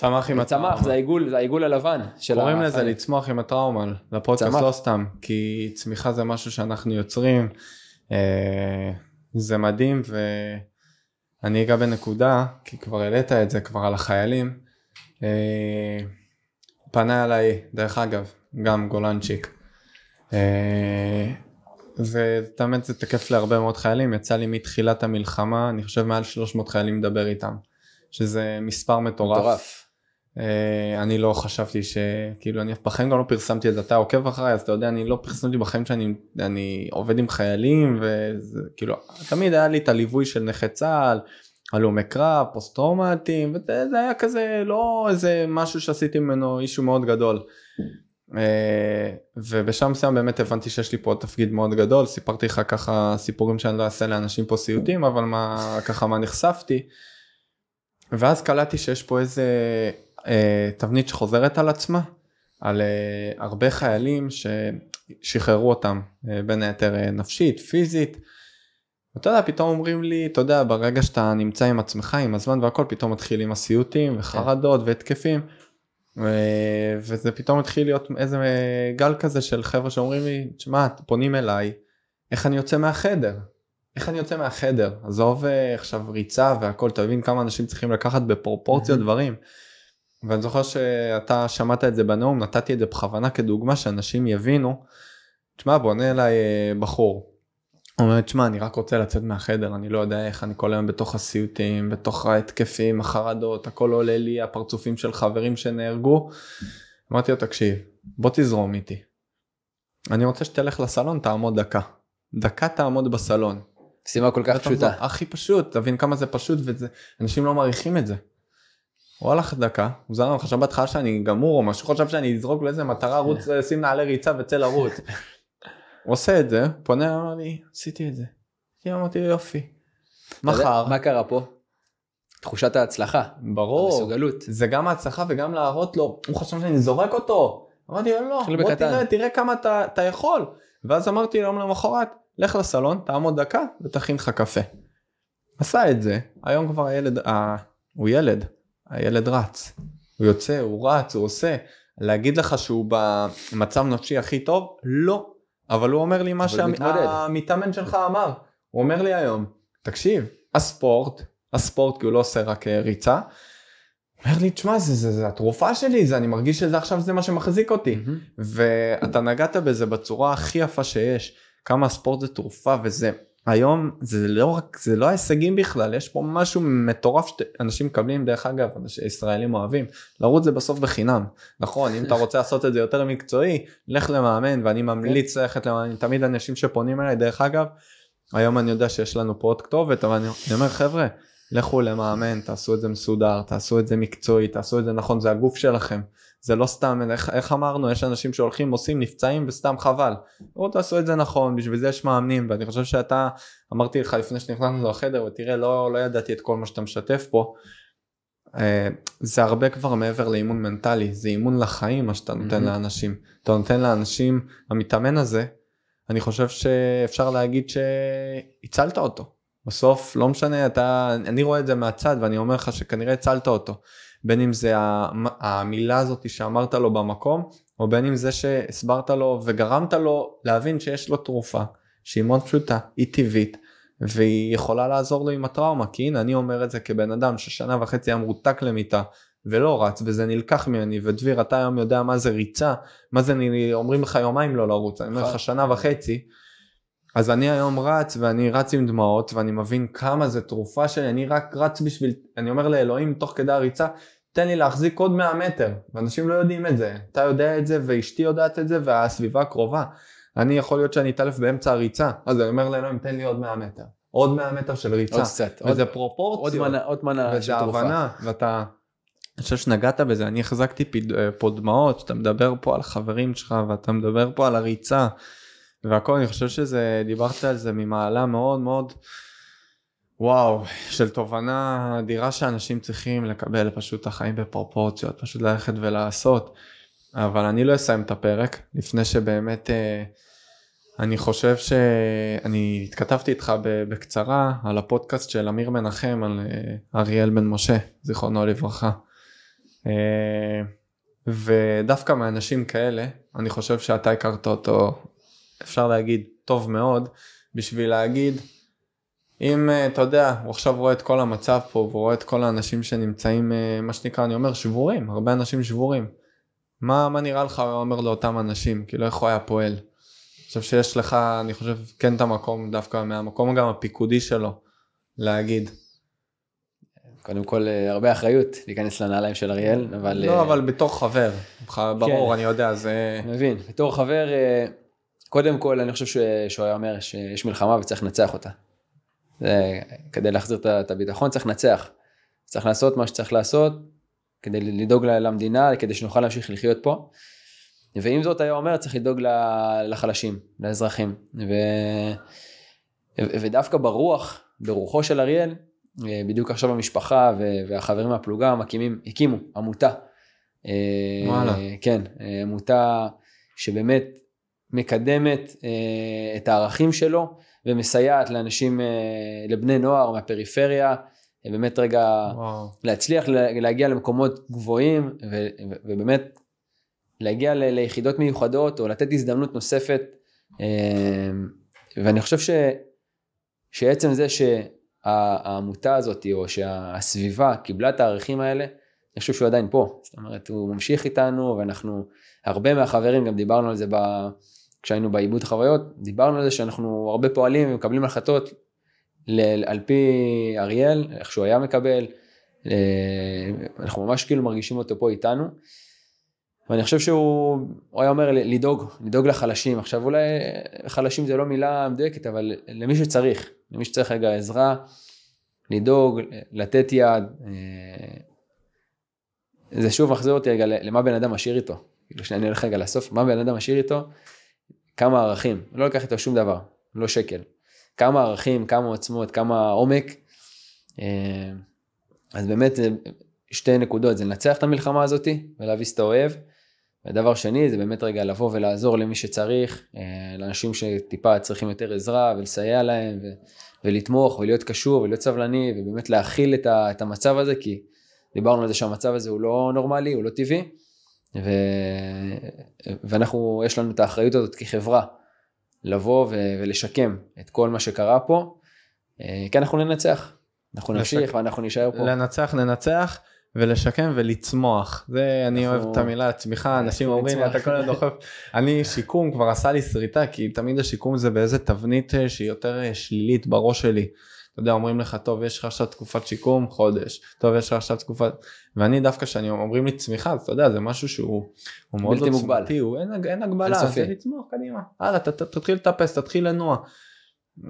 צמח עם
הטראומה. צמח, זה העיגול, זה העיגול הלבן של
קוראים החיים. לזה לצמוח עם הטראומה, לפודקאסט לא סתם, כי צמיחה זה משהו שאנחנו יוצרים, אה, זה מדהים ואני אגע בנקודה, כי כבר העלית את זה כבר על החיילים, אה, פנה אליי, דרך אגב, גם גולנצ'יק. אה, ותאמת זה תקף להרבה מאוד חיילים, יצא לי מתחילת המלחמה, אני חושב מעל 300 חיילים לדבר איתם, שזה מספר מטורף. מטורף. אה, אני לא חשבתי שכאילו אני בחיים גם לא פרסמתי את זה אתה עוקב אחריי אז אתה יודע אני לא פרסמתי בחיים שאני אני עובד עם חיילים וכאילו תמיד היה לי את הליווי של נכי צה"ל. הלומי קרב פוסט טראומטיים וזה היה כזה לא איזה משהו שעשיתי ממנו אישו מאוד גדול. אה, ובשם מסוים באמת הבנתי שיש לי פה תפקיד מאוד גדול סיפרתי לך ככה סיפורים שאני לא אעשה לאנשים פה סיוטים אבל מה ככה מה נחשפתי. ואז קלטתי שיש פה איזה תבנית שחוזרת על עצמה, על אה, הרבה חיילים ששחררו אותם, אה, בין היתר נפשית, פיזית. אתה יודע, פתאום אומרים לי, אתה יודע, ברגע שאתה נמצא עם עצמך, עם הזמן והכל, פתאום מתחילים הסיוטים וחרדות והתקפים. וזה פתאום התחיל להיות איזה גל כזה של חבר'ה שאומרים לי, תשמע, פונים אליי, איך אני יוצא מהחדר? איך אני יוצא מהחדר? עזוב עכשיו ריצה והכל, תבין כמה אנשים צריכים לקחת בפרופורציות דברים. ואני זוכר שאתה שמעת את זה בנאום, נתתי את זה בכוונה כדוגמה שאנשים יבינו. תשמע, בונה אליי אה, בחור. הוא אומר, תשמע, אני רק רוצה לצאת מהחדר, אני לא יודע איך, אני כל היום בתוך הסיוטים, בתוך ההתקפים, החרדות, הכל עולה לי, הפרצופים של חברים שנהרגו. אמרתי לו, תקשיב, בוא תזרום איתי. אני רוצה שתלך לסלון, תעמוד דקה. דקה תעמוד בסלון.
משימה כל כך. פשוטה.
הכי פשוט, תבין כמה זה פשוט וזה, אנשים לא מעריכים את זה. הוא הלך דקה, הוא זרם, חשב בהתחלה שאני גמור או משהו, חשב שאני אזרוק לאיזה מטרה, רוץ, שים נעלי ריצה וצא לרוץ. הוא עושה את זה, פונה, אמר לי, עשיתי את זה. אמרתי יופי. מחר,
מה קרה פה? תחושת ההצלחה.
ברור,
המסוגלות.
זה גם ההצלחה וגם להראות לו, הוא חשב שאני זורק אותו. אמרתי לו לא, בוא. תראה, תראה כמה אתה, אתה יכול. ואז אמרתי לו למחרת, לך לסלון, תעמוד דקה ותכין לך קפה. עשה את זה, היום כבר הילד. הוא ילד, הילד רץ. הוא יוצא, הוא רץ, הוא עושה. להגיד לך שהוא במצב נפשי הכי טוב? לא. אבל הוא אומר לי מה. שהמתאמן שלך אמר. הוא אומר לי היום, תקשיב, הספורט, הספורט כי הוא לא עושה רק אה, ריצה. אומר לי, תשמע, זה, זה, זה התרופה שלי, זה, אני מרגיש שזה עכשיו זה מה שמחזיק אותי.
מהמם.
ואתה נגעת בזה בצורה הכי יפה שיש, כמה הספורט זה תרופה וזה. היום זה לא רק, זה לא ההישגים בכלל, יש פה משהו מטורף שאנשים מקבלים, דרך אגב, ישראלים אוהבים, לרוץ זה בסוף בחינם. נכון, אם אתה רוצה לעשות את זה יותר מקצועי, לך למאמן, ואני ממליץ ללכת למאמן, תמיד אנשים שפונים אליי, דרך אגב, היום אני יודע שיש לנו פה עוד כתובת, אבל אני אומר, חבר'ה, לכו למאמן, תעשו את זה מסודר, תעשו את זה מקצועי, תעשו את זה נכון, זה הגוף שלכם. זה לא סתם, איך, איך אמרנו, יש אנשים שהולכים, עושים, נפצעים וסתם חבל. בואו תעשו את זה נכון, בשביל זה יש מאמנים, ואני חושב שאתה, אמרתי לך לפני שנכנסנו לחדר, ותראה, לא, לא ידעתי את כל מה שאתה משתף פה. אה, זה הרבה כבר מעבר לאימון מנטלי, זה אימון לחיים מה שאתה נותן
Mhm.
לאנשים. אתה נותן לאנשים, המתאמן הזה, אני חושב שאפשר להגיד שהצלת אותו. בסוף לא משנה אתה אני רואה את זה מהצד ואני אומר לך שכנראה הצלת אותו בין אם זה המ- המילה הזאת שאמרת לו במקום או בין אם זה שהסברת לו וגרמת לו להבין שיש לו תרופה שהיא מאוד פשוטה היא טבעית והיא יכולה לעזור לו עם הטראומה כי הנה אני אומר את זה כבן אדם ששנה וחצי היה מרותק למיטה ולא רץ וזה נלקח ממני ודביר אתה היום יודע מה זה ריצה מה זה אומרים לך יומיים לא לרוץ אני אומר
נכון.
לך שנה וחצי אז אני היום רץ ואני רץ עם דמעות ואני מבין כמה זה תרופה שלי אני רק רץ בשביל אני אומר לאלוהים תוך כדי הריצה תן לי להחזיק עוד 100 מטר. ואנשים לא יודעים את זה. אתה יודע את זה ואשתי יודעת את זה והסביבה הקרובה אני יכול להיות שאני אתעלף באמצע הריצה אז אני אומר לאלוהים תן לי עוד 100 מטר. עוד 100 מטר של ריצה.
עוד קצת. עוד-
וזה
עוד
פרופורציות.
מנה, עוד מנה של
וזה. הבנה ואתה אני חושב שנגעת בזה אני החזקתי אה, פה דמעות שאתה מדבר פה על החברים שלך ואתה מדבר פה על הריצה והכל אני חושב שזה דיברת על זה ממעלה מאוד מאוד וואו של תובנה אדירה שאנשים צריכים לקבל פשוט החיים בפרופורציות פשוט ללכת ולעשות אבל אני לא אסיים את הפרק לפני שבאמת אה, אני חושב שאני התכתבתי איתך בקצרה על הפודקאסט של אמיר מנחם על אה, אריאל בן משה זיכרונו לברכה. אה, ודווקא מאנשים כאלה אני חושב שאתה הכרת אותו אפשר להגיד טוב מאוד בשביל להגיד אם אה, אתה יודע הוא עכשיו רואה את כל המצב פה והוא רואה את כל האנשים שנמצאים אה, מה שנקרא אני אומר שבורים הרבה אנשים שבורים. מה, מה נראה לך הוא אומר לאותם אנשים כאילו איך הוא היה פועל. אני חושב שיש לך אני חושב כן את המקום דווקא מהמקום גם הפיקודי שלו להגיד.
קודם כל, אה, הרבה אחריות להיכנס לנעליים של אריאל, אבל...
לא אבל בתור חבר ברור
כן.
אני יודע זה
מבין. בתור חבר, קודם כל, אני חושב ש- שהוא היה אומר שיש מלחמה וצריך לנצח אותה. זה, כדי להחזיר את הביטחון צריך לנצח. צריך לעשות מה שצריך לעשות כדי לדאוג למדינה, כדי שנוכל להמשיך לחיות פה. ועם זאת היה אומר צריך לדאוג לחלשים, לאזרחים. ו... ודווקא ברוח, ברוחו של אריאל, אה, בדיוק עכשיו המשפחה והחברים מהפלוגה מקימים, הקימו עמותה. אה,
וואלה.
כן, אה, עמותה שבאמת מקדמת אה, את הערכים שלו ומסייעת לאנשים, אה, לבני נוער מהפריפריה, אה, באמת רגע
וואו.
להצליח לה- להגיע למקומות גבוהים ו- ו- ובאמת להגיע ל- ליחידות מיוחדות או לתת הזדמנות נוספת. אה, ואני חושב ש, שעצם זה שהעמותה הזאת או שהסביבה קיבלה את הערכים האלה, אני חושב שהוא עדיין פה. זאת אומרת, הוא ממשיך איתנו ואנחנו, הרבה מהחברים, גם דיברנו על זה ב, כשהיינו בעיבוד חוויות, דיברנו על זה שאנחנו הרבה פועלים ומקבלים החלטות ל- על פי אריאל, איך שהוא היה מקבל, אה, אנחנו ממש כאילו מרגישים אותו פה איתנו. ואני חושב שהוא הוא היה אומר לדאוג, לדאוג לחלשים. עכשיו אולי חלשים זה לא מילה מדויקת, אבל למי שצריך, למי שצריך רגע עזרה, לדאוג, לתת יד. אה, זה שוב מחזיר אותי רגע למה בן אדם משאיר איתו. כאילו שאני הולך רגע לסוף, מה בן אדם משאיר איתו? כמה ערכים, לא לקח איתו שום דבר, לא שקל. כמה ערכים, כמה עוצמות, כמה עומק. אה, אז באמת זה שתי נקודות, זה לנצח את המלחמה הזאתי ולהביס את האוהב. ודבר שני זה באמת רגע לבוא ולעזור למי שצריך, אה, לאנשים שטיפה צריכים יותר עזרה ולסייע להם ו- ולתמוך ולהיות קשור ולהיות סבלני ובאמת להכיל את, ה- את המצב הזה כי דיברנו על זה שהמצב הזה הוא לא נורמלי, הוא לא טבעי ו- ואנחנו, יש לנו את האחריות הזאת כחברה לבוא ו- ולשקם את כל מה שקרה פה אה, כי אנחנו ננצח, אנחנו נמשיך לשק... ואנחנו נישאר פה.
לנצח ננצח. ולשקם ולצמוח זה אני אוהב את המילה צמיחה אנשים אומרים לי אתה כל הזמן דוחף (laughs) אני שיקום כבר עשה לי שריטה כי תמיד השיקום זה באיזה תבנית אה, שהיא יותר אה, שלילית בראש שלי. אתה יודע אומרים לך טוב יש לך עכשיו תקופת שיקום חודש. טוב יש לך עכשיו תקופת ואני דווקא כשאני אומרים לי צמיחה אז אתה יודע זה משהו שהוא מאוד עוצמתי הוא אין, אין הגבלה זה לצמוח קדימה. הלאה תתחיל לטפס תתחיל לנוע.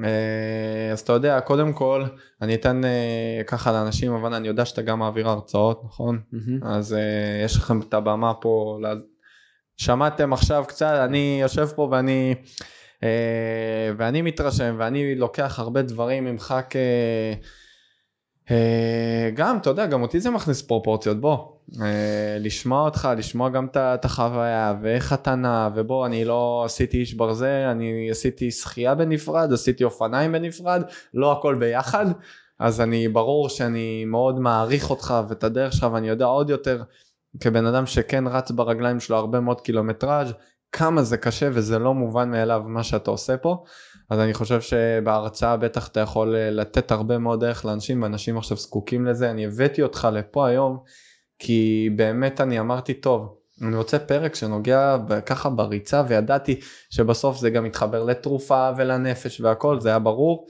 אה, אז אתה יודע קודם כל אני אתן אה, ככה לאנשים אבל אני יודע שאתה גם מעביר הרצאות נכון? mm-hmm. אז אה, יש לכם את הבמה פה שמעתם עכשיו קצת אני יושב פה ואני ואני מתרשם ואני לוקח הרבה דברים ממך כ... גם אתה יודע גם אותי זה מכניס פרופורציות. בוא אה, לשמוע אותך, לשמוע גם את החוויה ואיך אתה נע ובוא אני לא עשיתי איש ברזל, אני עשיתי שחייה בנפרד, עשיתי אופניים בנפרד, לא הכל ביחד, אז אני ברור שאני מאוד מעריך אותך ואת הדרך שלך ואני יודע עוד יותר כבן אדם שכן רץ ברגליים שלו הרבה מאוד קילומטראז' כמה זה קשה וזה לא מובן מאליו מה שאתה עושה פה אז אני חושב שבהרצאה בטח אתה יכול אה, לתת הרבה מאוד דרך לאנשים ואנשים עכשיו זקוקים לזה. אני הבאתי אותך לפה היום כי באמת אני אמרתי טוב אני רוצה פרק שנוגע ככה בריצה וידעתי שבסוף זה גם מתחבר לתרופה ולנפש והכל זה היה ברור.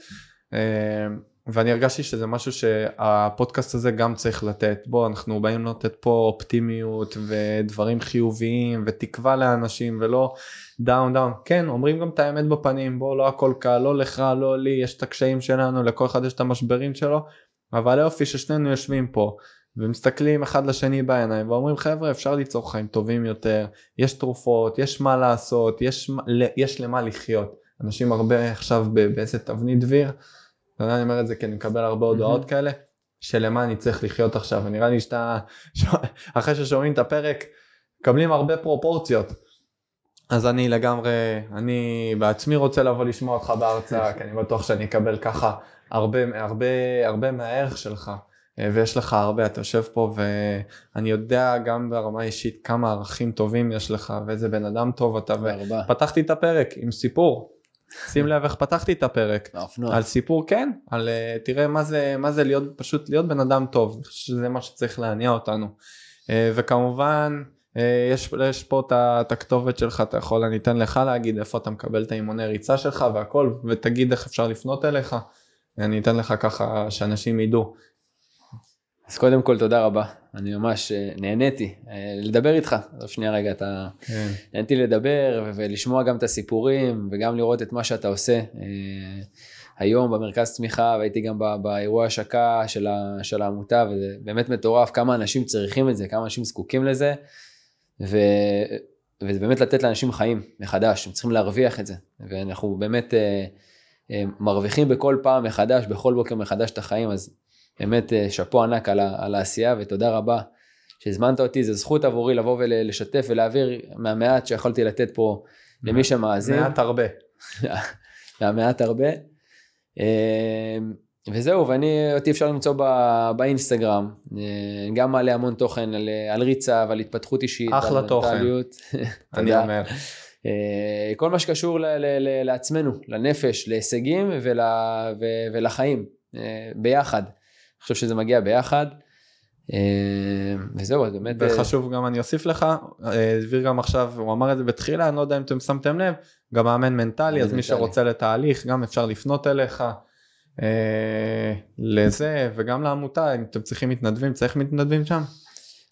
אה, ואני הרגשתי שזה משהו שהפודקאסט הזה גם צריך לתת בוא אנחנו באים לתת פה אופטימיות ודברים חיוביים ותקווה לאנשים ולא down down כן אומרים גם את האמת בפנים בוא לא הכל קל לא לך לא לי יש את הקשיים שלנו לכל אחד יש את המשברים שלו אבל היופי ששנינו יושבים פה ומסתכלים אחד לשני בעיניים ואומרים חבר'ה אפשר ליצור חיים טובים יותר, יש תרופות, יש מה לעשות, יש, יש למה לחיות. אנשים הרבה עכשיו באיזה תבנית דביר, אני אומר את זה כי אני מקבל הרבה הודעות כאלה, שלמה אני צריך לחיות עכשיו, ונראה לי שאתה, אחרי ששומעים את הפרק, מקבלים הרבה פרופורציות. אז אני לגמרי, אני בעצמי רוצה לבוא לשמוע אותך בהרצאה, (laughs) כי אני בטוח שאני אקבל ככה הרבה, הרבה, הרבה מהערך שלך. אה, ויש לך הרבה, אתה יושב פה ואני יודע גם ברמה אישית כמה ערכים טובים יש לך ואיזה בן אדם טוב אתה. פתחתי את הפרק עם סיפור. שים לב איך פתחתי את הפרק. על סיפור כן, על אה, תראה מה זה, מה זה להיות פשוט להיות בן אדם טוב, אני חושב שזה מה שצריך להניע אותנו. אה, וכמובן יש, יש פה את הכתובת שלך, אתה יכול, אני אתן לך להגיד איפה אתה מקבל את האימוני ריצה שלך והכל, ותגיד איך אפשר לפנות אליך. אני אתן לך ככה שאנשים ידעו.
אז קודם כל תודה רבה, אני ממש אה, נהניתי אה, לדבר איתך, אז שנייה רגע, אתה... כן. נהניתי לדבר ולשמוע גם את הסיפורים וגם לראות את מה שאתה עושה. אה, היום במרכז צמיחה והייתי גם באירוע השקה של, של העמותה וזה באמת מטורף כמה אנשים צריכים את זה, כמה אנשים זקוקים לזה. ו... וזה באמת לתת לאנשים חיים מחדש, הם צריכים להרוויח את זה. ואנחנו באמת מרוויחים בכל פעם מחדש, בכל בוקר מחדש את החיים, אז באמת אה, שאפו ענק על, על העשייה ותודה רבה שהזמנת אותי, זו זכות עבורי לבוא ולשתף ולהעביר מהמעט שיכולתי לתת פה למי שמאזין.
מעט הרבה. (laughs)
מהמעט הרבה. אה, וזהו, ואני, אותי אפשר למצוא בא, באינסטגרם, אה, גם מעלה המון תוכן על, על ריצה ועל התפתחות אישית.
אחלה תוכן, (laughs) אני אומר.
כל מה שקשור ל, ל, ל, לעצמנו, לנפש, להישגים ול, ו, ולחיים, ביחד. אני חושב שזה מגיע ביחד. אה, וזהו, אז באמת...
אה, וחשוב גם אני אוסיף לך, אה, דביר גם עכשיו, הוא אמר את זה בתחילה, אני לא יודע אם אתם שמתם לב, גם מאמן מנטלי, אז מי שרוצה לתהליך, גם אפשר לפנות אליך. לזה וגם לעמותה אם אתם צריכים מתנדבים צריך מתנדבים שם.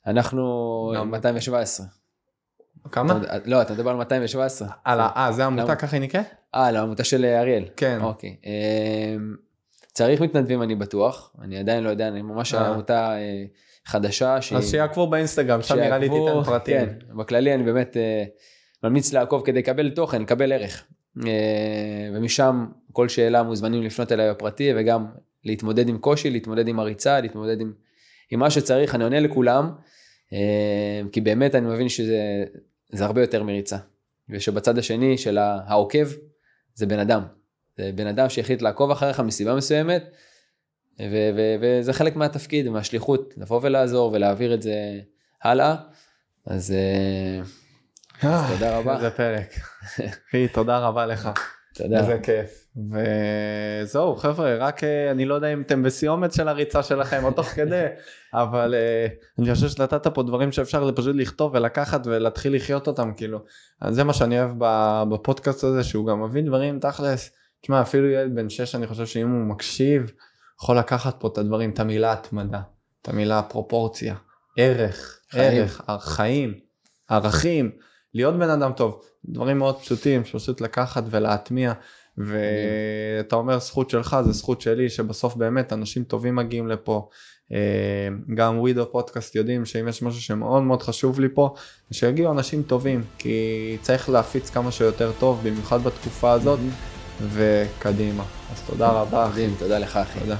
אנחנו 217.
כמה?
לא, אתה מדבר על 217.
על ה- אה, זה העמותה
למה?
ככה היא נקראת?
אה, לעמותה של אריאל.
כן.
אוקיי. צריך מתנדבים אני בטוח, אני עדיין לא יודע, אני ממש
אה.
עמותה אה, חדשה. שהיא-
אז שיעקבו באינסטגרם, שם נראה לי תיתן פרטים.
כן, בכללי אני באמת אה, ממליץ לעקוב כדי לקבל תוכן, לקבל ערך. אה, ומשם כל שאלה מוזמנים לפנות אליי בפרטי וגם להתמודד עם קושי, להתמודד עם הריצה, להתמודד עם, עם מה שצריך, אני עונה לכולם, אה, כי באמת אני מבין שזה זה הרבה יותר מריצה. ושבצד השני של העוקב זה בן אדם. זה בן אדם שהחליט לעקוב אחריך מסיבה מסוימת, ו- ו- וזה חלק מהתפקיד, מהשליחות, לבוא ולעזור ולהעביר את זה הלאה. אז אה,
אה,
תודה רבה.
איזה פרק. אחי, תודה רבה לך.
תודה.
איזה כיף. וזהו חבר'ה, רק אה, אני לא יודע אם אתם בסיומת של הריצה שלכם או תוך כדי, (laughs) אבל אני חושב שנתת פה דברים שאפשר פשוט לכתוב ולקחת ולהתחיל לחיות אותם כאילו. אז זה מה שאני אוהב בפודקאסט הזה, שהוא גם מביא דברים תכלס. תשמע, אפילו ילד בן 6, אני חושב שאם הוא מקשיב, יכול לקחת פה את הדברים, את המילה התמדה, את המילה פרופורציה, ערך,
חיים.
ערך, חיים, ערכים, להיות בן אדם טוב, דברים מאוד פשוטים, פשוט לקחת ולהטמיע. ואתה אומר זכות שלך זה זכות שלי שבסוף באמת אנשים טובים מגיעים לפה. אה, גם ווידו פודקאסט יודעים שאם יש משהו שמאוד מאוד חשוב לי פה שיגיעו אנשים טובים כי צריך להפיץ כמה שיותר טוב במיוחד בתקופה הזאת וקדימה אז תודה רבה אחי.
תודה לך אחי.
תודה.